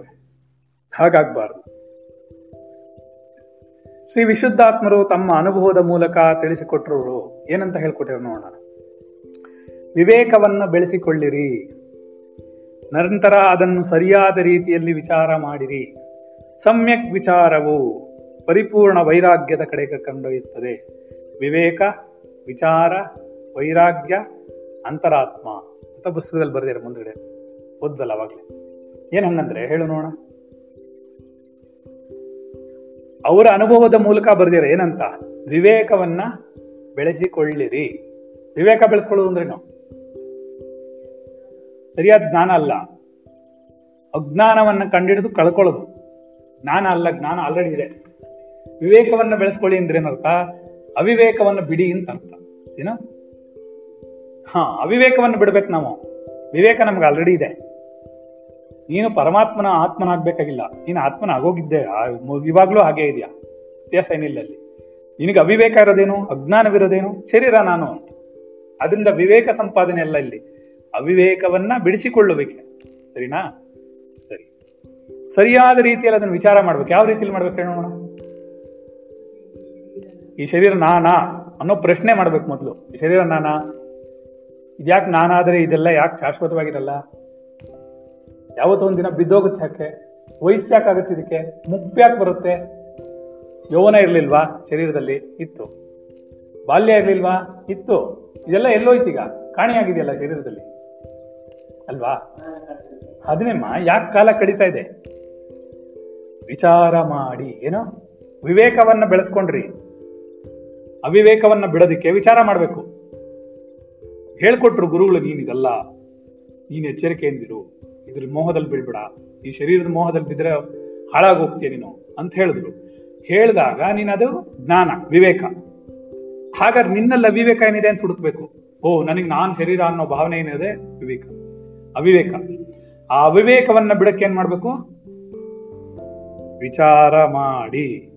ಹಾಗಾಗಬಾರ್ದು. ಶ್ರೀ ವಿಶುದ್ಧಾತ್ಮರು ತಮ್ಮ ಅನುಭವದ ಮೂಲಕ ತಿಳಿಸಿಕೊಟ್ಟರು. ಏನಂತ ಹೇಳ್ಕೊಟ್ಟಿರು ನೋಡೋಣ. ವಿವೇಕವನ್ನು ಬೆಳೆಸಿಕೊಳ್ಳಿರಿ. ನಂತರ ಅದನ್ನು ಸರಿಯಾದ ರೀತಿಯಲ್ಲಿ ವಿಚಾರ ಮಾಡಿರಿ. ಸಮ್ಯಕ್ ವಿಚಾರವು ಪರಿಪೂರ್ಣ ವೈರಾಗ್ಯದ ಕಡೆಗೆ ಕಂಡೊಯ್ಯುತ್ತದೆ. ವಿವೇಕ, ವಿಚಾರ, ವೈರಾಗ್ಯ, ಅಂತರಾತ್ಮ ಅಂತ ಪುಸ್ತಕದಲ್ಲಿ ಬರೆದಿರ ಮುಂದ್ಗಡೆ. ಓದ್ದಲ್ಲ ಅವಾಗಲೇ. ಏನು ಹಂಗಂದ್ರೆ ಹೇಳು ನೋಡ ಅವರ ಅನುಭವದ ಮೂಲಕ ಬರೆದಿರ ಏನಂತ? ವಿವೇಕವನ್ನ ಬೆಳೆಸಿಕೊಳ್ಳಿರಿ. ವಿವೇಕ ಬೆಳೆಸ್ಕೊಳ್ಳೋದು ಅಂದ್ರೇನು ಸರಿಯಾದ ಜ್ಞಾನ ಅಲ್ಲ. ಅಜ್ಞಾನವನ್ನ ಕಂಡಿಡಿದು ಕಳ್ಕೊಳ್ಳೋದು. ಜ್ಞಾನ ಅಲ್ಲ, ಜ್ಞಾನ ಆಲ್ರೆಡಿ ಇದೆ. ವಿವೇಕವನ್ನ ಬೆಳೆಸ್ಕೊಳ್ಳಿ ಅಂದ್ರೆ ಏನರ್ಥ? ಅವಿವೇಕವನ್ನ ಬಿಡಿ ಅಂತ ಅರ್ಥ. ಏನು? ಹಾ, ಅವಿವೇಕವನ್ನು ಬಿಡ್ಬೇಕು ನಾವು. ವಿವೇಕ ನಮ್ಗೆ ಆಲ್ರೆಡಿ ಇದೆ. ನೀನು ಪರಮಾತ್ಮನ ಆತ್ಮನಾಗಬೇಕಾಗಿಲ್ಲ. ನೀನು ಆತ್ಮನ ಆಗೋಗಿದ್ದೆ ಇವಾಗ್ಲೂ ಹಾಗೆ ಇದೆಯಾ? ವ್ಯತ್ಯಾಸ ಏನಿಲ್ಲ ಅಲ್ಲಿ ನಿನಗೆ ಅವಿವೇಕ ಇರೋದೇನು? ಅಜ್ಞಾನವಿರೋದೇನು? ಶರೀರ ನಾನು ಅದರಿಂದ ವಿವೇಕ ಸಂಪಾದನೆ ಅಲ್ಲ ಇಲ್ಲಿ. ಅವಿವೇಕವನ್ನ ಬಿಡಿಸಿಕೊಳ್ಳುವಿಕೆ. ಸರಿನಾ? ಸರಿ. ಸರಿಯಾದ ರೀತಿಯಲ್ಲಿ ಅದನ್ನು ವಿಚಾರ ಮಾಡ್ಬೇಕು. ಯಾವ ರೀತಿಯಲ್ಲಿ ಮಾಡ್ಬೇಕು ಹೇಳೋಣ? ಈ ಶರೀರ ನಾನಾ ಅನ್ನೋ ಪ್ರಶ್ನೆ ಮಾಡ್ಬೇಕು ಮೊದಲು. ಈ ಶರೀರ ನಾನಾ? ಇದ್ಯಾಕೆ ನಾನಾದರೆ ಇದೆಲ್ಲ ಯಾಕೆ ಶಾಶ್ವತವಾಗಿರಲ್ಲ? ಯಾವತ್ತೋ ಒಂದಿನ ಬಿದ್ದೋಗುತ್ತೆ ಯಾಕೆ? ವಯಸ್ಸು ಯಾಕೆ ಆಗುತ್ತೆ ಇದಕ್ಕೆ? ಮುಪ್ಪು ಯಾಕೆ ಬರುತ್ತೆ? ಯೌವನ ಇರಲಿಲ್ವಾ ಶರೀರದಲ್ಲಿ? ಇತ್ತು. ಬಾಲ್ಯ ಇರಲಿಲ್ವಾ? ಇತ್ತು. ಇದೆಲ್ಲ ಎಲ್ಲೋಯ್ತು ಈಗ. ಕಾಣೆಯಾಗಿದೆಯಲ್ಲ ಶರೀರದಲ್ಲಿ? ಅಲ್ವಾ? ಅದನ್ನೇಮ್ಮ ಯಾಕೆ ಕಾಲ ಕಳೀತಾ ಇದೆ? ವಿಚಾರ ಮಾಡಿ, ಏನೋ? ವಿವೇಕವನ್ನ ಬೆಳೆಸ್ಕೊಂಡ್ರಿ. ಅವಿವೇಕವನ್ನ ಬಿಡೋದಕ್ಕೆ ವಿಚಾರ ಮಾಡಬೇಕು. ಹೇಳ್ಕೊಟ್ರು ಗುರುಗಳು ನೀನಿದಲ್ಲ ನೀನು ಎಚ್ಚರಿಕೆಯಿಂದಿರು. ಇದ್ರ ಮೋಹದಲ್ಲಿ ಬೀಳ್ಬೇಡ. ಈ ಶರೀರದ ಮೋಹದಲ್ಲಿ ಬಿದ್ದರೆ ಹಾಳಾಗಿ ಹೋಗ್ತೀಯ ನೀನು ಅಂತ ಹೇಳಿದ್ರು. ಹೇಳಿದಾಗ ನೀನ್ ಅದು ಜ್ಞಾನ, ವಿವೇಕ. ಹಾಗಾದ್ರೆ ನಿನ್ನಲ್ಲಿ ಅವಿವೇಕ ಏನಿದೆ ಅಂತ ಹುಡುಕ್ಬೇಕು? ಓ, ನನಗೆ ನಾನು ಶರೀರ ಅನ್ನೋ ಭಾವನೆ ಏನಿದೆ? ವಿವೇಕ. ಅವಿವೇಕ. ಆ ಅವಿವೇಕವನ್ನ ಬಿಡಕ್ಕೆ ಏನ್ ಮಾಡ್ಬೇಕು? ವಿಚಾರ ಮಾಡಿ.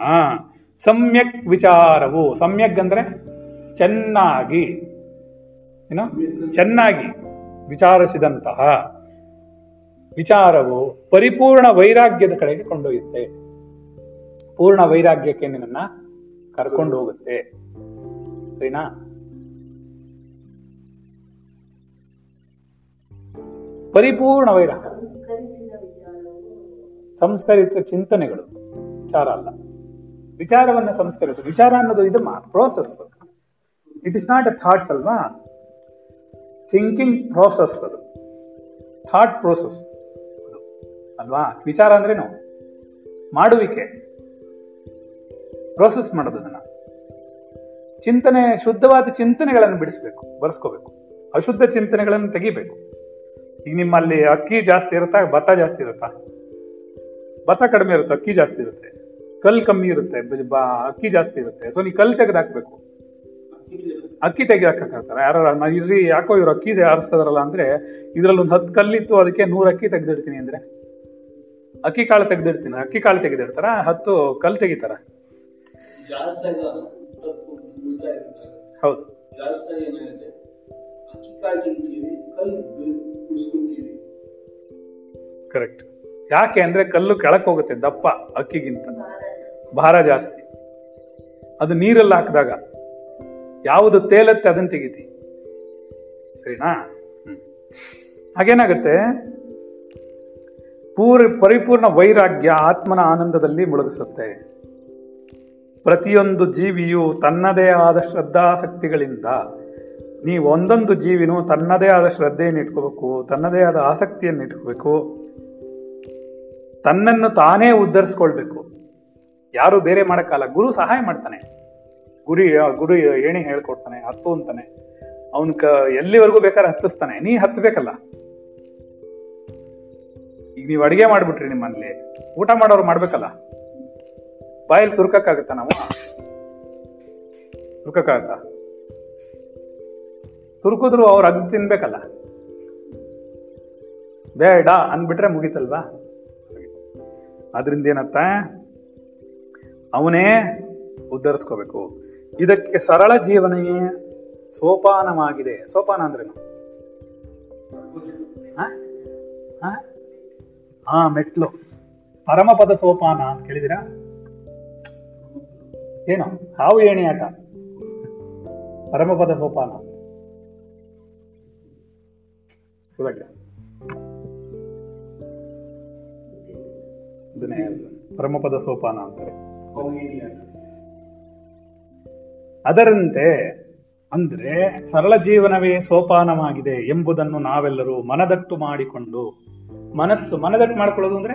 ಆ, ಸಮ್ಯಕ್ ವಿಚಾರವು, ಸಮ್ಯಕ್ ಅಂದ್ರೆ ಚೆನ್ನಾಗಿ, ಏನ? ಚೆನ್ನಾಗಿ ವಿಚಾರಿಸಿದಂತಹ ವಿಚಾರವು ಪರಿಪೂರ್ಣ ವೈರಾಗ್ಯದ ಕಡೆಗೆ ಕೊಂಡೊಯ್ಯುತ್ತೆ. ಪೂರ್ಣ ವೈರಾಗ್ಯಕ್ಕೆ ನಿನ್ನ ಕರ್ಕೊಂಡು ಹೋಗುತ್ತೆ. ಸರಿನಾ? ಪರಿಪೂರ್ಣ ವಿಚಾರವು ಸಂಸ್ಕರಿತ ಚಿಂತನೆಗಳು. ವಿಚಾರ ಅಲ್ಲ. ವಿಚಾರವನ್ನ ಸಂಸ್ಕರಿಸು. ವಿಚಾರ ಅನ್ನೋದು ಇದು process it is not a thoughts ಅಲ್ವಾ? ಥಿಂಕಿಂಗ್ ಪ್ರೋಸೆಸ್ ಅದು. ಥಾಟ್ ಪ್ರೋಸೆಸ್ ಅಲ್ವಾ? ವಿಚಾರ ಅಂದ್ರೇನು? ಮಾಡುವಿಕೆ. ಪ್ರೋಸೆಸ್ ಮಾಡೋದು ಅದನ್ನ. ಚಿಂತನೆ ಶುದ್ಧವಾದ ಚಿಂತನೆಗಳನ್ನು ಬಿಡಿಸ್ಬೇಕು. ಬರ್ಸ್ಕೋಬೇಕು ಅಶುದ್ಧ ಚಿಂತನೆಗಳನ್ನು ತೆಗಿಬೇಕು. ಈಗ ನಿಮ್ಮಲ್ಲಿ ಅಕ್ಕಿ ಜಾಸ್ತಿ ಇರುತ್ತಾ ಭತ್ತ ಜಾಸ್ತಿ ಇರುತ್ತಾ? ಭತ್ತ ಕಡಿಮೆ ಇರುತ್ತೆ ಅಕ್ಕಿ ಜಾಸ್ತಿ ಇರುತ್ತೆ. ಕಲ್ ಕಮ್ಮಿ ಇರುತ್ತೆ ಅಕ್ಕಿ ಜಾಸ್ತಿ ಇರುತ್ತೆ. ಸೊ ನೀವು ಕಲ್ ತೆಗೆದು ಹಾಕ್ಬೇಕು ಅಕ್ಕಿ ತೆಗೆದಾಕತ್ತಾರ ಯಾರು ಇರ್ರಿ ಯಾಕೋ ಇವ್ರು ಅಕ್ಕಿ ಆರಿಸ್ತಾರಲ್ಲ ಅಂದ್ರೆ ಇದ್ರಲ್ಲಿ ಒಂದು ಹತ್ತು ಕಲ್ಲಿತ್ತು ಅದಕ್ಕೆ ನೂರು ಅಕ್ಕಿ ತೆಗೆದಿಡ್ತೀನಿ ಅಂದ್ರೆ. ಅಕ್ಕಿ ಕಾಳು ತೆಗೆದಿಡ್ತೀನಿ. ಅಕ್ಕಿ ಕಾಳು ತೆಗೆದಿಡ್ತಾರ? ಹತ್ತು ಕಲ್ ತೆಗಿತಾರ. ಹೌದು. ಕರೆಕ್ಟ್ ಯಾಕೆ ಅಂದ್ರೆ ಕಲ್ಲು ಕೆಳಕ್ ಹೋಗುತ್ತೆ, ದಪ್ಪ, ಅಕ್ಕಿಗಿಂತ. ಭಾರ ಜಾಸ್ತಿ. ಅದು ನೀರಲ್ಲಿ ಹಾಕಿದಾಗ, ಯಾವುದು ತೇಲತ್ತೆ ಅದನ್ನ ತೆಗಿತಿ. ಸರಿನಾ. ಹಾಗೇನಾಗುತ್ತೆ? ಪೂರ್, ಪರಿಪೂರ್ಣ ವೈರಾಗ್ಯ ಆತ್ಮನ ಆನಂದದಲ್ಲಿ ಮುಳುಗಿಸುತ್ತೆ. ಪ್ರತಿಯೊಂದು ಜೀವಿಯು ತನ್ನದೇ ಆದ ಶ್ರದ್ಧಾಸಕ್ತಿಗಳಿಂದ ನೀವು ಒಂದೊಂದು ಜೀವಿನೂ ತನ್ನದೇ ಆದ ಶ್ರದ್ಧೆಯನ್ನು ಇಟ್ಕೋಬೇಕು, ತನ್ನದೇ ಆದ ಆಸಕ್ತಿಯನ್ನು ಇಟ್ಕೋಬೇಕು. ತನ್ನನ್ನು ತಾನೇ ಉದ್ಧರಿಸ್ಕೊಳ್ಬೇಕು. ಯಾರು ಬೇರೆ ಮಾಡೋಕ್ಕಲ್ಲ ಗುರು ಸಹಾಯ ಮಾಡ್ತಾನೆ. ಗುರಿ, ಗುರು ಏಣಿ ಹೇಳ್ಕೊಡ್ತಾನೆ, ಹತ್ತು ಅಂತಾನೆ. ಅವನ್ ಕ, ಎಲ್ಲಿವರೆಗೂ ಬೇಕಾದ್ರೆ ಹತ್ತಿಸ್ತಾನೆ. ನೀ ಹತ್ಬೇಕಲ್ಲ. ಈಗ ನೀವು ಅಡಿಗೆ ಮಾಡ್ಬಿಟ್ರಿ ನಿಮ್ಮಲ್ಲಿ. ಊಟ ಮಾಡೋರು ಮಾಡ್ಬೇಕಲ್ಲ. ಬಾಯಲ್ಲಿ ತುರ್ಕಕ್ಕಾಗತ್ತಾ ನಾವು? ತುರ್ಕಕ್ಕಾಗತ್ತಾ? ತುರ್ಕಿದ್ರು ಅವ್ರು ಅಗ್ದು ತಿನ್ಬೇಕಲ್ಲ. ಬೇಡ ಅಂದ್ಬಿಟ್ರೆ ಮುಗೀತಲ್ವಾ? ಅದರಿಂದ ಏನತ್ತ ಅವನೇ ಉದ್ಧರಿಸ್ಕೋಬೇಕು. ಇದಕ್ಕೆ ಸರಳ ಜೀವನೆಯೇ ಸೋಪಾನವಾಗಿದೆ. ಸೋಪಾನ ಅಂದ್ರೇನು? ಹಾ? ಮೆಟ್ಲು. ಪರಮಪದ ಸೋಪಾನ ಅಂತ ಕೇಳಿದಿರ ಏನು? ಹಾವು ಏಣಿ ಆಟ? ಪರಮಪದ ಸೋಪಾನ. ಇದನ್ನೇ ಹೇಳ್ತಾರೆ. ಪರಮಪದ ಸೋಪಾನ ಅಂತಾರೆ. ಅದರಂತೆ ಅಂದ್ರೆ ಸರಳ ಜೀವನವೇ ಸೋಪಾನವಾಗಿದೆ ಎಂಬುದನ್ನು ನಾವೆಲ್ಲರೂ ಮನದಟ್ಟು ಮಾಡಿಕೊಂಡು ಮನಸ್ಸು ಮನದಟ್ಟು ಮಾಡ್ಕೊಳ್ಳೋದು ಅಂದ್ರೆ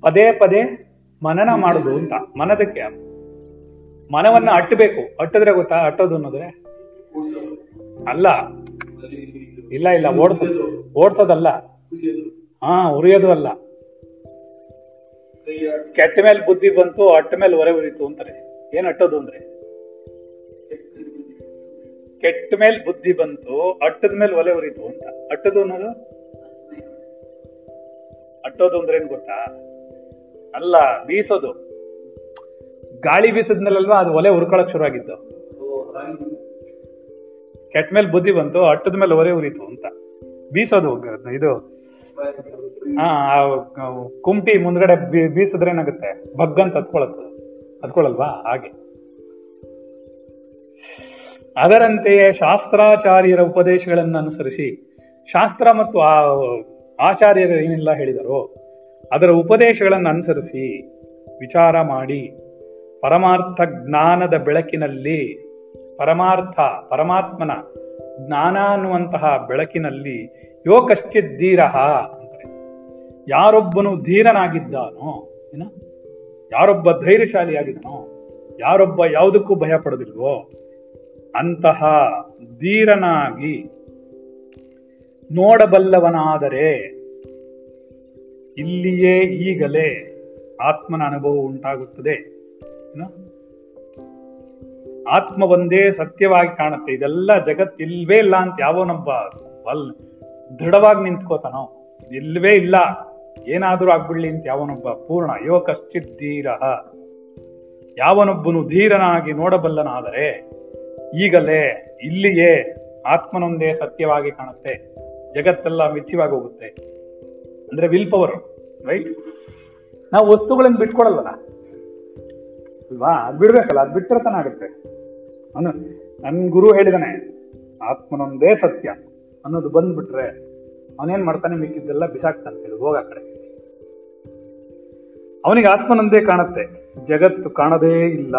ಪದೇ ಪದೇ ಮನನ ಮಾಡುದು ಅಂತ. ಮನದಕ್ಕೆ ಮನವನ್ನ ಅಟ್ಟಬೇಕು. ಅಟ್ಟದ್ರೆ ಗೊತ್ತಾ? ಅಟ್ಟೋದು ಅನ್ನೋದ್ರೆ ಅಲ್ಲ. ಇಲ್ಲ ಇಲ್ಲ ಓಡಿಸೋದು. ಓಡಿಸೋದಲ್ಲ. ಹಾ ಉರಿಯೋದು ಅಲ್ಲ. ಕೆಟ್ಟ ಮೇಲೆ ಬುದ್ಧಿ ಬಂತು ಅಟ್ಟ ಮೇಲೆ ಹೊರೆ ಉರಿತು ಅಂತಾರೆ. ಏನ್ ಅಟ್ಟೋದು ಅಂದ್ರೆ? ಕೆಟ್ಟ ಮೇಲೆ ಬುದ್ಧಿ ಬಂತು ಅಟ್ಟದ ಮೇಲೆ ಒಲೆ ಉರಿತು ಅಂತ. ಅಟ್ಟದು ಅನ್ನೋದು? ಅಟ್ಟೋದು ಅಂದ್ರೆ ಏನ್ ಗೊತ್ತಾ? ಅಲ್ಲ ಬೀಸೋದು. ಗಾಳಿ ಬೀಸದ್ಮೇಲಲ್ವಾ ಅದು ಒಲೆ ಉರ್ಕೊಳಕ್ ಶುರು ಆಗಿದ್ದು ಕೆಟ್ಟ ಮೇಲೆ ಬುದ್ಧಿ ಬಂತು, ಅಟ್ಟದ ಮೇಲೆ ಒಲೆ ಉರಿತು ಅಂತ. ಬೀಸೋದು ಇದು. ಹಾ ಕುಮ್ಟಿ ಮುಂದ್ಗಡೆ ಬೀಸಿದ್ರೆ ಏನಾಗುತ್ತೆ? ಬಗ್ಗಂತ ಹತ್ಕೊಳತ್ತದು ಹತ್ಕೊಳಲ್ವಾ ಹಾಗೆ. ಅದರಂತೆಯೇ ಶಾಸ್ತ್ರಾಚಾರ್ಯರ ಉಪದೇಶಗಳನ್ನು ಅನುಸರಿಸಿ ಶಾಸ್ತ್ರ ಮತ್ತು ಆ, ಆಚಾರ್ಯರು ಏನೆಲ್ಲ ಹೇಳಿದರು, ಅದರ ಉಪದೇಶಗಳನ್ನು ಅನುಸರಿಸಿ ವಿಚಾರ ಮಾಡಿ ಪರಮಾರ್ಥ ಜ್ಞಾನದ ಬೆಳಕಿನಲ್ಲಿ ಪರಮಾರ್ಥ, ಪರಮಾತ್ಮನ ಜ್ಞಾನ ಅನ್ನುವಂತಹ ಬೆಳಕಿನಲ್ಲಿ ಯೋ ಕಶ್ಚಿತ್ ಧೀರ ಅಂತಾರೆ. ಯಾರೊಬ್ಬನು ಧೀರನಾಗಿದ್ದಾನೋ, ಏನ? ಯಾರೊಬ್ಬ ಧೈರ್ಯಶಾಲಿಯಾಗಿದ್ದಾನೋ, ಯಾರೊಬ್ಬ ಯಾವುದಕ್ಕೂ ಭಯ ಪಡೋದಿಲ್ವೋ, ಅಂತಹ ಧೀರನಾಗಿ ನೋಡಬಲ್ಲವನಾದರೆ ಇಲ್ಲಿಯೇ ಈಗಲೇ ಆತ್ಮನ ಅನುಭವ ಉಂಟಾಗುತ್ತದೆ? ಆತ್ಮ ಒಂದೇ ಸತ್ಯವಾಗಿ ಕಾಣುತ್ತೆ. ಇದೆಲ್ಲ ಜಗತ್ ಇಲ್ವೇ ಇಲ್ಲ ಅಂತ ಯಾವನೊಬ್ಬ ಬಲ್ ದೃಢವಾಗಿ ನಿಂತ್ಕೋತಾನೋ. ಇಲ್ವೇ ಇಲ್ಲ. ಏನಾದರೂ ಆಗ್ಬಿಡ್ಲಿ ಅಂತ ಯಾವನೊಬ್ಬ ಪೂರ್ಣ. ಯೋ ಕಶ್ಚಿತ್ ಧೀರ. ಯಾವನೊಬ್ಬನು ಧೀರನಾಗಿ ನೋಡಬಲ್ಲನಾದರೆ ಈಗಲೇ ಇಲ್ಲಿಯೇ ಆತ್ಮನೊಂದೇ ಸತ್ಯವಾಗಿ ಕಾಣುತ್ತೆ. ಜಗತ್ತೆಲ್ಲ ಮಿಥ್ಯವಾಗಿ ಹೋಗುತ್ತೆ. ಅಂದ್ರೆ ವಿಲ್ ಪವರ್, ರೈಟ್? ನಾವು ವಸ್ತುಗಳನ್ನು ಬಿಟ್ಕೊಡಲ್ವಲ್ಲ? ಅಲ್ವಾ? ಅದ್ ಬಿಡ್ಬೇಕಲ್ಲ, ಅದ್ ಬಿಟ್ಟರೆ ತನ ಆಗುತ್ತೆ. ಅವನು ನನ್ ಗುರು ಹೇಳಿದಾನೆ, ಆತ್ಮನೊಂದೇ ಸತ್ಯ ಅನ್ನೋದು ಬಂದ್ಬಿಟ್ರೆ ಅವನೇನ್ ಮಾಡ್ತಾನೆ ಮಿಕ್ಕಿದ್ದೆಲ್ಲ ಬಿಸಾಕ್ತಾನೆ ಹೋಗ ಆ ಕಡೆ. ಅವನಿಗೆ ಆತ್ಮನೊಂದೇ ಕಾಣುತ್ತೆ, ಜಗತ್ತು ಕಾಣದೇ ಇಲ್ಲ.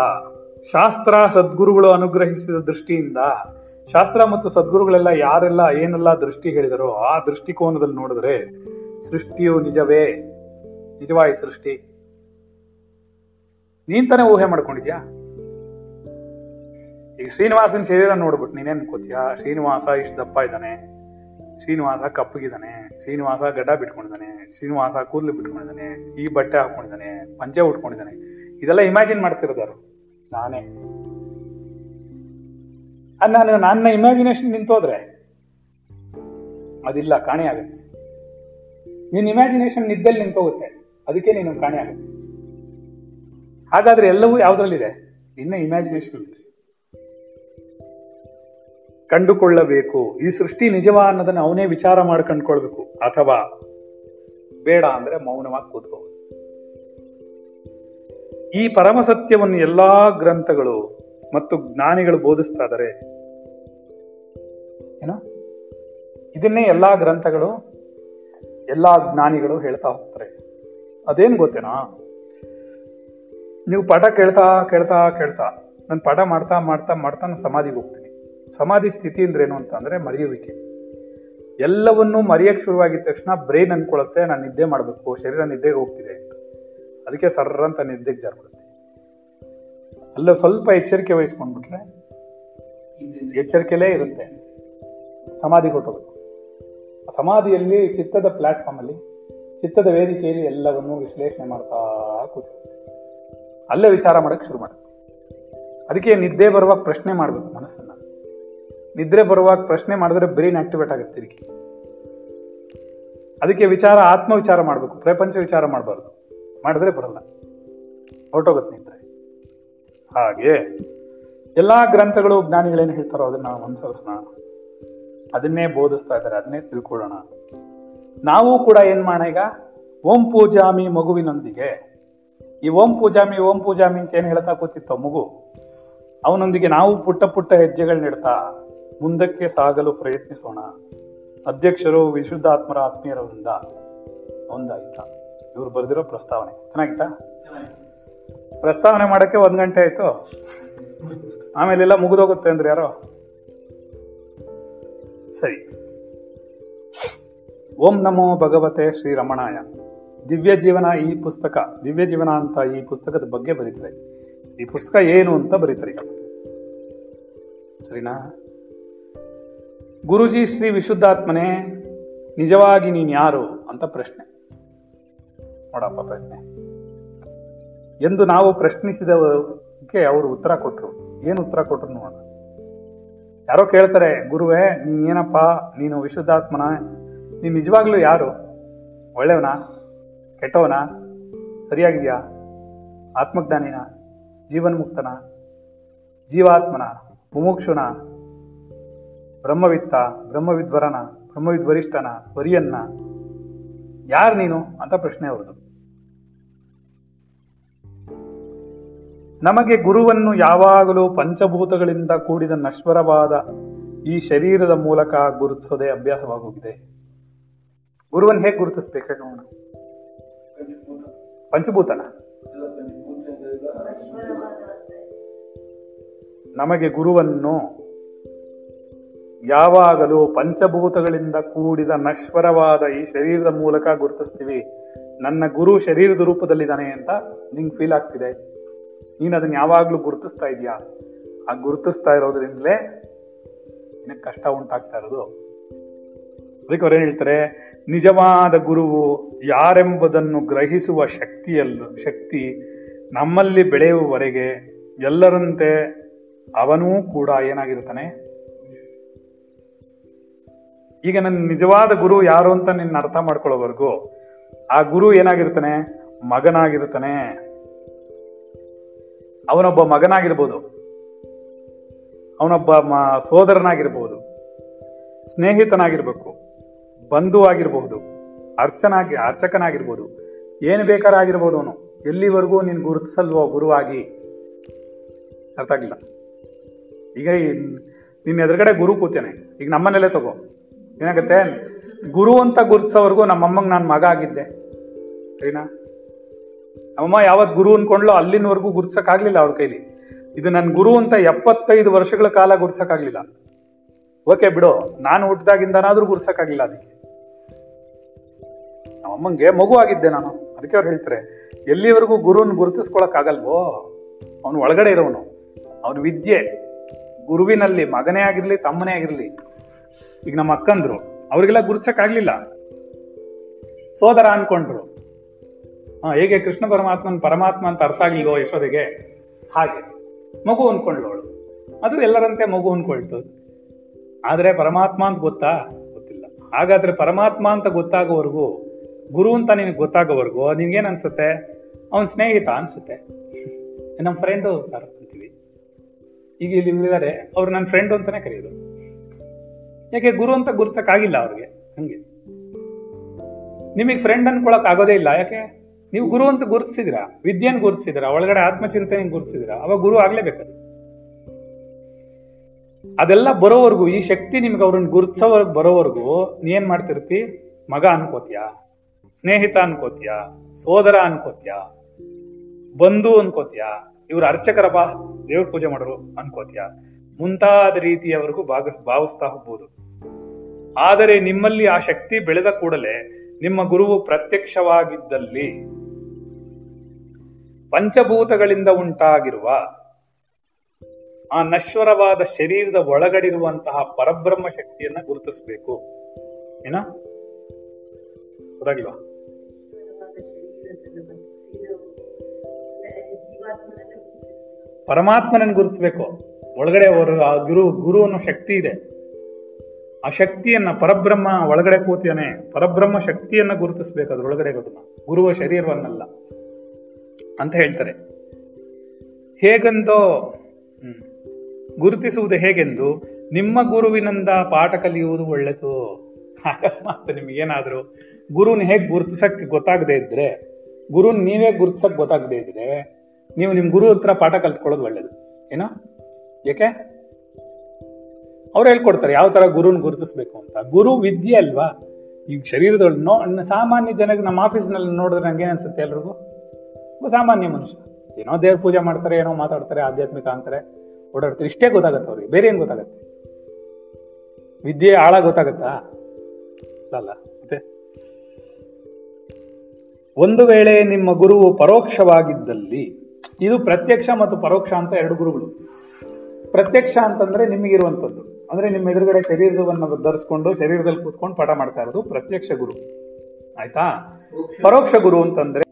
ಶಾಸ್ತ್ರ, ಸದ್ಗುರುಗಳು ಅನುಗ್ರಹಿಸಿದ ದೃಷ್ಟಿಯಿಂದ, ಶಾಸ್ತ್ರ ಮತ್ತು ಸದ್ಗುರುಗಳೆಲ್ಲ ಯಾರೆಲ್ಲ ಏನೆಲ್ಲ ದೃಷ್ಟಿ ಹೇಳಿದರೋ ಆ ದೃಷ್ಟಿಕೋನದಲ್ಲಿ ನೋಡಿದ್ರೆ ಸೃಷ್ಟಿಯು ನಿಜವೇ, ನಿಜವಾಯಿ ಸೃಷ್ಟಿ. ನೀನ್ ತಾನೇ ಊಹೆ ಮಾಡ್ಕೊಂಡಿದ್ಯಾ? ಈಗ ಶ್ರೀನಿವಾಸನ ಶರೀರ ನೋಡ್ಬಿಟ್ಟು ನೀನೇನ್ ಅನ್ಕೋತೀಯ? ಶ್ರೀನಿವಾಸ ಇಷ್ಟು ದಪ್ಪ ಇದ್ದಾನೆ. ಶ್ರೀನಿವಾಸ ಕಪ್ಪಗಿದ್ದಾನೆ. ಶ್ರೀನಿವಾಸ ಗಡ್ಡ ಬಿಟ್ಕೊಂಡಿದ್ದಾನೆ. ಶ್ರೀನಿವಾಸ ಕೂದಲು ಬಿಟ್ಕೊಂಡಿದ್ದಾನೆ. ಈ ಬಟ್ಟೆ ಹಾಕೊಂಡಿದ್ದಾನೆ. ಪಂಚೆ ಉಟ್ಕೊಂಡಿದ್ದಾನೆ. ಇದೆಲ್ಲ ಇಮ್ಯಾಜಿನ್ ಮಾಡ್ತಿರೋದಾರು ನಾನೇ. ನಾನು ನನ್ನ ಇಮ್ಯಾಜಿನೇಷನ್ ನಿಂತೋದ್ರೆ ಅದಿಲ್ಲ, ಕಾಣೆ ಆಗುತ್ತೆ. ನಿನ್ನ ಇಮ್ಯಾಜಿನೇಷನ್ ನಿದ್ದಲ್ಲಿ ನಿಂತೋಗುತ್ತೆ. ಅದಕ್ಕೆ ನೀನು ಕಾಣೆ ಆಗುತ್ತೆ. ಹಾಗಾದ್ರೆ ಎಲ್ಲವೂ ಯಾವ್ದ್ರಲ್ಲಿದೆ? ಇನ್ನ ಇಮ್ಯಾಜಿನೇಷನ್ ಕಂಡುಕೊಳ್ಳಬೇಕು. ಈ ಸೃಷ್ಟಿ ನಿಜವ ಅನ್ನೋದನ್ನ ಅವನೇ ವಿಚಾರ ಮಾಡಿ ಕಂಡುಕೊಳ್ಬೇಕು. ಅಥವಾ ಬೇಡ ಅಂದ್ರೆ ಮೌನವಾಗಿ ಕೂತ್ಕೋಬೇಕು. ಈ ಪರಮ ಸತ್ಯವನ್ನು ಎಲ್ಲಾ ಗ್ರಂಥಗಳು ಮತ್ತು ಜ್ಞಾನಿಗಳು ಬೋಧಿಸ್ತಾ ಇದ್ದಾರೆ ಏನು? ಇದನ್ನೇ ಎಲ್ಲಾ ಗ್ರಂಥಗಳು, ಎಲ್ಲಾ ಜ್ಞಾನಿಗಳು ಹೇಳ್ತಾ ಹೋಗ್ತಾರೆ. ಅದೇನು ಗೊತ್ತೇನಾ? ನೀವು ಪಾಠ ಕೇಳ್ತಾ ಕೇಳ್ತಾ ಕೇಳ್ತಾ, ನಾನು ಪಾಠ ಮಾಡ್ತಾ ಮಾಡ್ತಾ ಮಾಡ್ತಾ ನಾನು ಸಮಾಧಿಗೆ ಹೋಗ್ತೀನಿ. ಸಮಾಧಿ ಸ್ಥಿತಿ ಏನು ಅಂತ ಅಂದ್ರೆ ಮರೆಯುವಿಕೆ. ಎಲ್ಲವನ್ನೂ ಮರೆಯಕ್ಕೆ ಶುರುವಾಗಿದ ತಕ್ಷಣ ಬ್ರೈನ್ ಅಂದ್ಕೊಳ್ಳುತ್ತೆ ನಾನು ನಿದ್ದೆ ಮಾಡಬೇಕು, ಶರೀರ ನಿದ್ದೆಗೆ ಹೋಗ್ತಿದೆ ಅದಕ್ಕೆ ಸರ್ರ ಅಂತ ನಿದ್ದೆಗೆ ಜಾರ್ಬಿಡುತ್ತೆ. ಅಲ್ಲ ಸ್ವಲ್ಪ ಎಚ್ಚರಿಕೆ ವಹಿಸ್ಕೊಂಡ್ಬಿಟ್ರೆ ಎಚ್ಚರಿಕೆಲೇ ಇರುತ್ತೆ. ಸಮಾಧಿ ಕೊಟ್ಟೋಗುತ್ತೆ. ಸಮಾಧಿಯಲ್ಲಿ ಚಿತ್ತದ ಪ್ಲಾಟ್ಫಾರ್ಮ್ ಅಲ್ಲಿ, ಚಿತ್ತದ ವೇದಿಕೆಯಲ್ಲಿ ಎಲ್ಲವನ್ನೂ ವಿಶ್ಲೇಷಣೆ ಮಾಡ್ತಾ ಕೂತಿರುತ್ತೆ. ಅಲ್ಲೇ ವಿಚಾರ ಮಾಡಕ್ ಶುರು ಮಾಡುತ್ತೆ ಅದಕ್ಕೆ ನಿದ್ದೆ ಬರುವಾಗ ಪ್ರಶ್ನೆ ಮಾಡ್ಬೇಕು ಮನಸ್ಸನ್ನ. ನಿದ್ರೆ ಬರುವಾಗ ಪ್ರಶ್ನೆ ಮಾಡಿದ್ರೆ ಬ್ರೈನ್ ಆಕ್ಟಿವೇಟ್ ಆಗುತ್ತೆ ತಿರುಗಿ. ಅದಕ್ಕೆ ವಿಚಾರ ಆತ್ಮ ವಿಚಾರ ಮಾಡಬೇಕು, ಪ್ರಪಂಚ ವಿಚಾರ ಮಾಡಬಾರ್ದು. ಮಾಡಿದ್ರೆ ಬರಲ್ಲ. ಹೊರಟೋಗುತ್ತೆ ನಿದ್ರೆ. ಹಾಗೆ ಎಲ್ಲಾ ಗ್ರಂಥಗಳು, ಜ್ಞಾನಿಗಳೇನು ಹೇಳ್ತಾರೋ ಅದನ್ನ ನಾವು ಅನುಸರಿಸೋಣ. ಅದನ್ನೇ ಬೋಧಿಸ್ತಾ ಇದ್ದಾರೆ, ಅದನ್ನೇ ತಿಳ್ಕೊಳ್ಳೋಣ. ನಾವು ಕೂಡ ಏನು ಮಾಡೋಣ ಈಗ? ಓಂ ಪೂಜಾಮಿ ಮಗುವಿನೊಂದಿಗೆ ಈ ಓಂ ಪೂಜಾಮಿ ಓಂ ಪೂಜಾಮಿ ಅಂತ ಏನು ಹೇಳ್ತಾ ಕೂತಿತ್ತು ಮಗು? ಅವನೊಂದಿಗೆ ನಾವು ಪುಟ್ಟ ಪುಟ್ಟ ಹೆಜ್ಜೆಗಳನ್ನಿಡ್ತಾ ಮುಂದಕ್ಕೆ ಸಾಗಲು ಪ್ರಯತ್ನಿಸೋಣ. ಅಧ್ಯಕ್ಷರು ವಿಶುದ್ಧಾತ್ಮರ ಆತ್ಮೀಯರವರಿಂದ ಒಂದಾಯ್ತಾ. ಇವ್ರು ಬರೆದಿರೋ ಪ್ರಸ್ತಾವನೆ. ಚೆನ್ನಾಗಿತ್ತಾ? ಪ್ರಸ್ತಾವನೆ ಮಾಡಕ್ಕೆ ಒಂದು ಗಂಟೆ ಆಯ್ತು. ಆಮೇಲೆಲ್ಲ ಮುಗಿದೋಗುತ್ತೆ ಅಂದ್ರೆ ಯಾರೋ? ಸರಿ. ಓಂ ನಮೋ ಭಗವತೆ ಶ್ರೀ ರಮಣಾಯ. ದಿವ್ಯ ಜೀವನ ಈ ಪುಸ್ತಕ, ದಿವ್ಯ ಜೀವನ ಅಂತ ಈ ಪುಸ್ತಕದ ಬಗ್ಗೆ ಬರೀತಾರೆ. ಈ ಪುಸ್ತಕ ಏನು ಅಂತ ಬರೀತಾರೆ ಸರಿನಾ? ಗುರುಜಿ ಶ್ರೀ ವಿಶುದ್ಧಾತ್ಮನೇ, ನಿಜವಾಗಿ ನೀನು ಯಾರು ಅಂತ ಪ್ರಶ್ನೆ. ನೋಡಪ್ಪ ಪ್ರಶ್ನೆ. ಎಂದು ನಾವು ಪ್ರಶ್ನಿಸಿದವಕ್ಕೆ ಅವರು ಉತ್ತರ ಕೊಟ್ರು. ಏನು ಉತ್ತರ ಕೊಟ್ರು ನೋಡೋಣ. ಯಾರೋ ಕೇಳ್ತಾರೆ, ಗುರುವೇ ನೀನೇನಪ್ಪ ನೀನು ವಿಶುದ್ಧಾತ್ಮನ? ನೀನ್ ನಿಜವಾಗ್ಲೂ ಯಾರು? ಒಳ್ಳೆಯವನ? ಕೆಟ್ಟವನ? ಸರಿಯಾಗಿದೆಯಾ? ಆತ್ಮಜ್ಞಾನಿನ? ಜೀವನ್ಮುಕ್ತನ? ಜೀವಾತ್ಮನ? ಮುಮುಕ್ಷುನ? ಬ್ರಹ್ಮವಿತ್ತ, ಬ್ರಹ್ಮವಿದ್ವರನ? ಬ್ರಹ್ಮವಿದ್ವರಿಷ್ಠನ? ವರಿಯನ್ನ? ಯಾರು ನೀನು? ಅಂತ ಪ್ರಶ್ನೆ ಅವರದು ನಮಗೆ ಗುರುವನ್ನು ಯಾವಾಗಲೂ ಪಂಚಭೂತಗಳಿಂದ ಕೂಡಿದ ನಶ್ವರವಾದ ಈ ಶರೀರದ ಮೂಲಕ ಗುರುತಿಸೋದೇ ಅಭ್ಯಾಸವಾಗೋಗಿದೆ. ಗುರುವನ್ನು ಹೇಗೆ ಗುರುತಿಸ್ಬೇಕು ನೋಡೋಣ ಪಂಚಭೂತನ? ನಮಗೆ ಗುರುವನ್ನು ಯಾವಾಗಲೂ ಪಂಚಭೂತಗಳಿಂದ ಕೂಡಿದ ನಶ್ವರವಾದ ಈ ಶರೀರದ ಮೂಲಕ ಗುರುತಿಸ್ತೀವಿ. ನನ್ನ ಗುರು ಶರೀರದ ರೂಪದಲ್ಲಿದ್ದಾನೆ ಅಂತ ನಿಂಗೆ ಫೀಲ್ ಆಗ್ತಿದೆ. ನೀನು ಅದನ್ನ ಯಾವಾಗಲೂ ಗುರುತಿಸ್ತಾ ಇದೀಯಾ? ಆ ಗುರುತಿಸ್ತಾ ಇರೋದ್ರಿಂದಲೇ ನಿನಗೆ ಕಷ್ಟ ಉಂಟಾಗ್ತಾ ಇರೋದು. ಅದಕ್ಕೆ ಅವ್ರೇನು ಹೇಳ್ತಾರೆ, ನಿಜವಾದ ಗುರುವು ಯಾರೆಂಬುದನ್ನು ಗ್ರಹಿಸುವ ಶಕ್ತಿಯಲ್ಲ, ಶಕ್ತಿ ನಮ್ಮಲ್ಲಿ ಬೆಳೆಯುವವರೆಗೆ ಎಲ್ಲರಂತೆ ಅವನೂ ಕೂಡ ಏನಾಗಿರ್ತಾನೆ? ಈಗ ನನ್ನ ನಿಜವಾದ ಗುರು ಯಾರು ಅಂತ ನಿನ್ನ ಅರ್ಥ ಮಾಡ್ಕೊಳ್ಳೋವರೆಗೂ, ಆ ಗುರು ಏನಾಗಿರ್ತಾನೆ? ಮಗನಾಗಿರ್ತಾನೆ. ಅವನೊಬ್ಬ ಮಗನಾಗಿರ್ಬೋದು. ಅವನೊಬ್ಬ ಮ- ಸೋದರನಾಗಿರ್ಬೋದು. ಸ್ನೇಹಿತನಾಗಿರ್ಬೇಕು. ಬಂಧು ಆಗಿರ್ಬಹುದು, ಅರ್ಚನಾಗಿ, ಅರ್ಚಕನಾಗಿರ್ಬೋದು, ಏನು ಬೇಕಾದ್ರೂ ಆಗಿರ್ಬೋದು ಅವನು. ಎಲ್ಲಿವರೆಗೂ ನೀನು ಗುರುತಿಸಲ್ವೋ ಗುರುವಾಗಿ? ಅರ್ಥ ಆಗಿಲ್ಲ ಈಗ ನಿನ್ನ ಎದುರುಗಡೆ ಗುರು ಕೂತೇನೆ. ಈಗ ನಮ್ಮನೇಲೆ ತಗೋ. ಏನಾಗುತ್ತೆ? ಗುರು ಅಂತ ಗುರುತಿಸೋವರೆಗೂ ನಮ್ಮಮ್ಮಂಗೆ ನಾನು ಮಗ ಆಗಿದ್ದೆ. ಸರಿನಾ? ನಮ್ಮಮ್ಮ ಯಾವತ್ತು ಗುರು ಅನ್ಕೊಂಡ್ಲೋ ಅಲ್ಲಿನವರೆಗೂ ಗುರ್ಸಕ್ಕಾಗ್ಲಿಲ್ಲ ಅವ್ರ ಕೈಲಿ. ಇದು ನನ್ನ ಗುರು ಅಂತ ಎಪ್ಪತ್ತೈದು ವರ್ಷಗಳ ಕಾಲ ಗುರ್ಸಕ್ಕಾಗ್ಲಿಲ್ಲ ಓಕೆ ಬಿಡು, ನಾನು ಹುಟ್ಟಿದಾಗಿಂದನಾದ್ರೂ ಗುರ್ಸಕ್ಕಾಗ್ಲಿಲ್ಲ ಅದಕ್ಕೆ. ನಮ್ಮಮ್ಮಂಗೆ ಮಗು ಆಗಿದ್ದೆ ನಾನು. ಅದಕ್ಕೆ ಅವ್ರು ಹೇಳ್ತಾರೆ, ಎಲ್ಲಿವರೆಗೂ ಗುರುವನ್ನು ಗುರುತಿಸ್ಕೊಳಕ್ ಆಗಲ್ವೋ ಅವನು ಒಳಗಡೆ ಇರೋನು. ಅವನು ವಿದ್ಯೆ. ಗುರುವಿನಲ್ಲಿ ಮಗನೇ ಆಗಿರ್ಲಿ, ತಮ್ಮನೇ ಆಗಿರಲಿ. ಈಗ ನಮ್ಮ ಅಕ್ಕಂದ್ರು, ಅವ್ರಿಗೆಲ್ಲ ಗುರುತಿಸಕ್ಕಾಗ್ಲಿಲ್ಲ. ಸೋದರ ಅನ್ಕೊಂಡ್ರು. ಹಾ, ಹೇಗೆ ಕೃಷ್ಣ ಪರಮಾತ್ಮನ್ ಪರಮಾತ್ಮ ಅಂತ ಅರ್ಥ ಆಗ್ಲಿಲ್ವೋ ಯಶೋದೆಗೆ ಹಾಗೆ. ಮಗು ಅನ್ಕೊಂಡ್ಳು ಅವಳು ಅದು ಎಲ್ಲರಂತೆ ಮಗು ಅನ್ಕೊಳ್ತು ಆದ್ರೆ ಪರಮಾತ್ಮ ಅಂತ ಗೊತ್ತಾ? ಗೊತ್ತಿಲ್ಲ. ಹಾಗಾದ್ರೆ ಪರಮಾತ್ಮ ಅಂತ ಗೊತ್ತಾಗೋವರೆಗೂ ಗುರು ಅಂತ ನಿನಗೆ ಗೊತ್ತಾಗೋವರೆಗೂ ನಿನ್ಗೇನ್ ಅನ್ಸುತ್ತೆ? ಅವನ್ ಸ್ನೇಹಿತ ಅನ್ಸುತ್ತೆ. ನಮ್ಮ ಫ್ರೆಂಡು ಸರ್ ಅಂತೀವಿ. ಈಗ ಇಲ್ಲಿ ಇಲ್ಲಿದ್ದಾರೆ ಅವ್ರು ನನ್ನ ಫ್ರೆಂಡ್ ಅಂತಾನೆ ಕರೆಯೋದು. ಯಾಕೆ ಗುರು ಅಂತ ಗುರ್ಸಕ್ಕಾಗಿಲ್ಲ ಅವ್ರಿಗೆ? ಹಂಗೆ. ನಿಮಗೆ ಫ್ರೆಂಡ್ ಅನ್ಕೊಳಕ್ ಆಗೋದೇ ಇಲ್ಲ, ಯಾಕೆ? ನೀವು ಗುರು ಅಂತ ಗುರುತಿಸಿದಿರಾ ವಿದ್ಯೆನ್ ಗುರುತಿಸಿದ್ರ ಒಳಗಡೆ ಆತ್ಮಚಿಂತನೆ ಗುರುತಿಸಿದಿರಾ ಅವಾಗ ಗುರು ಆಗ್ಲೇಬೇಕದು ಅದೆಲ್ಲ ಬರೋವರೆಗೂ, ಈ ಶಕ್ತಿ ನಿಮ್ಗೆ ಅವ್ರನ್ನ ಗುರುತಿಸೋವರೆಗೆ ಬರೋವರೆಗೂ ನೀ ಏನ್ ಮಾಡ್ತಿರ್ತಿ? ಮಗ ಅನ್ಕೋತ್ಯಾ? ಸ್ನೇಹಿತ ಅನ್ಕೋತ್ಯಾ, ಸೋದರ ಅನ್ಕೋತ್ಯಾ, ಬಂಧು ಅನ್ಕೋತ್ಯಾ, ಇವ್ರ ಅರ್ಚಕರಪ್ಪ ದೇವ್ರ ಪೂಜೆ ಮಾಡೋರು ಅನ್ಕೋತ್ಯಾ. ಮುಂತಾದ ರೀತಿಯವರೆಗೂ ಭಾಗ ಭಾವಿಸ್ತಾ ಹೋಗ್ಬೋದು. ಆದರೆ ನಿಮ್ಮಲ್ಲಿ ಆ ಶಕ್ತಿ ಬೆಳೆದ ಕೂಡಲೇ ನಿಮ್ಮ ಗುರುವು ಪ್ರತ್ಯಕ್ಷವಾಗಿದ್ದಲ್ಲಿ ಪಂಚಭೂತಗಳಿಂದ ಉಂಟಾಗಿರುವ ಆ ನಶ್ವರವಾದ ಶರೀರದ ಒಳಗಡಿರುವಂತಹ ಪರಬ್ರಹ್ಮ ಶಕ್ತಿಯನ್ನ ಗುರುತಿಸಬೇಕು. ಏನ? ಗೊತ್ತಾಗಿಲ್ವಾ ಪರಮಾತ್ಮನನ್ನು ಗುರುತಿಸ್ಬೇಕು. ಒಳಗಡೆ ಅವರು ಆ ಗುರು ಗುರು ಅನ್ನೋ ಶಕ್ತಿ ಇದೆ. ಆ ಶಕ್ತಿಯನ್ನ ಪರಬ್ರಹ್ಮ ಒಳಗಡೆ ಕೂತಿಯಾನೆ ಪರಬ್ರಹ್ಮ ಶಕ್ತಿಯನ್ನ ಗುರುತಿಸ್ಬೇಕು ಅದ್ರೊಳಗಡೆ ಇರೋದನ್ನ ಗುರುವ ಶರೀರವನ್ನಲ್ಲ ಅಂತ ಹೇಳ್ತಾರೆ. ಹೇಗೆಂದೋ ಗುರುತಿಸುವುದು ಹೇಗೆಂದು ನಿಮ್ಮ ಗುರುವಿನಿಂದ ಪಾಠ ಕಲಿಯುವುದು ಒಳ್ಳೆದು ಅಕಸ್ಮಾತ್ ನಿಮ್ಗೇನಾದ್ರೂ ಗುರುನ ಹೇಗೆ ಗುರುತಿಸಕ್ ಗೊತ್ತಾಗದೇ ಇದ್ರೆ, ಗುರುನ್ ನೀವೇ ಗುರುತಿಸಕ್ ಗೊತ್ತಾಗದೇ ಇದ್ರೆ ನೀವು ನಿಮ್ ಗುರು ಹತ್ರ ಪಾಠ ಕಲ್ತ್ಕೊಳ್ಳೋದು ಒಳ್ಳೇದು. ಏನೋ? ಏಕೆ? ಅವ್ರು ಹೇಳ್ಕೊಡ್ತಾರೆ, ಯಾವ ತರ ಗುರುನ ಗುರುತಿಸ್ಬೇಕು ಅಂತ. ಗುರು ವಿದ್ಯೆ ಅಲ್ವಾ? ಈಗ ಶರೀರದೊಳಗೆ ನೋ ಸಾಮಾನ್ಯ ಜನಕ್ಕೆ ನಮ್ಮ ಆಫೀಸ್ನಲ್ಲಿ ನೋಡಿದ್ರೆ ನಂಗೆ ಏನ್ ಅನ್ಸುತ್ತೆ ಎಲ್ರಿಗೂ? ಸಾಮಾನ್ಯ ಮನುಷ್ಯ. ಏನೋ ದೇವ್ರ ಪೂಜೆ ಮಾಡ್ತಾರೆ, ಏನೋ ಮಾತಾಡ್ತಾರೆ, ಆಧ್ಯಾತ್ಮಿಕ ಅಂತಾರೆ, ಓಡಾಡ್ತಾರೆ. ಇಷ್ಟೇ ಗೊತ್ತಾಗತ್ತೆ ಅವ್ರಿಗೆ, ಬೇರೆ ಏನು ಗೊತ್ತಾಗತ್ತೆ? ವಿದ್ಯೆ ಆಳ ಗೊತ್ತಾಗತ್ತಾ? ಅಲ್ಲ ಮತ್ತೆ? ಒಂದು ವೇಳೆ ನಿಮ್ಮ ಗುರುವು ಪರೋಕ್ಷವಾಗಿದ್ದಲ್ಲಿ, ಇದು ಪ್ರತ್ಯಕ್ಷ ಮತ್ತು ಪರೋಕ್ಷ ಅಂತ ಎರಡು ಗುರುಗಳು. ಪ್ರತ್ಯಕ್ಷ ಅಂತಂದ್ರೆ ನಿಮಗಿರುವಂಥದ್ದು. ಅಂದ್ರೆ ನಿಮ್ಮ ಎದುರುಗಡೆ ಶರೀರವನ್ನು ಧರಿಸ್ಕೊಂಡು ಶರೀರದಲ್ಲಿ ಕೂತ್ಕೊಂಡು ಪಾಠ ಮಾಡ್ತಾ ಇರೋದು ಪ್ರತ್ಯಕ್ಷ ಗುರು. ಆಯ್ತಾ? ಪರೋಕ್ಷ ಗುರು ಅಂತಂದ್ರೆ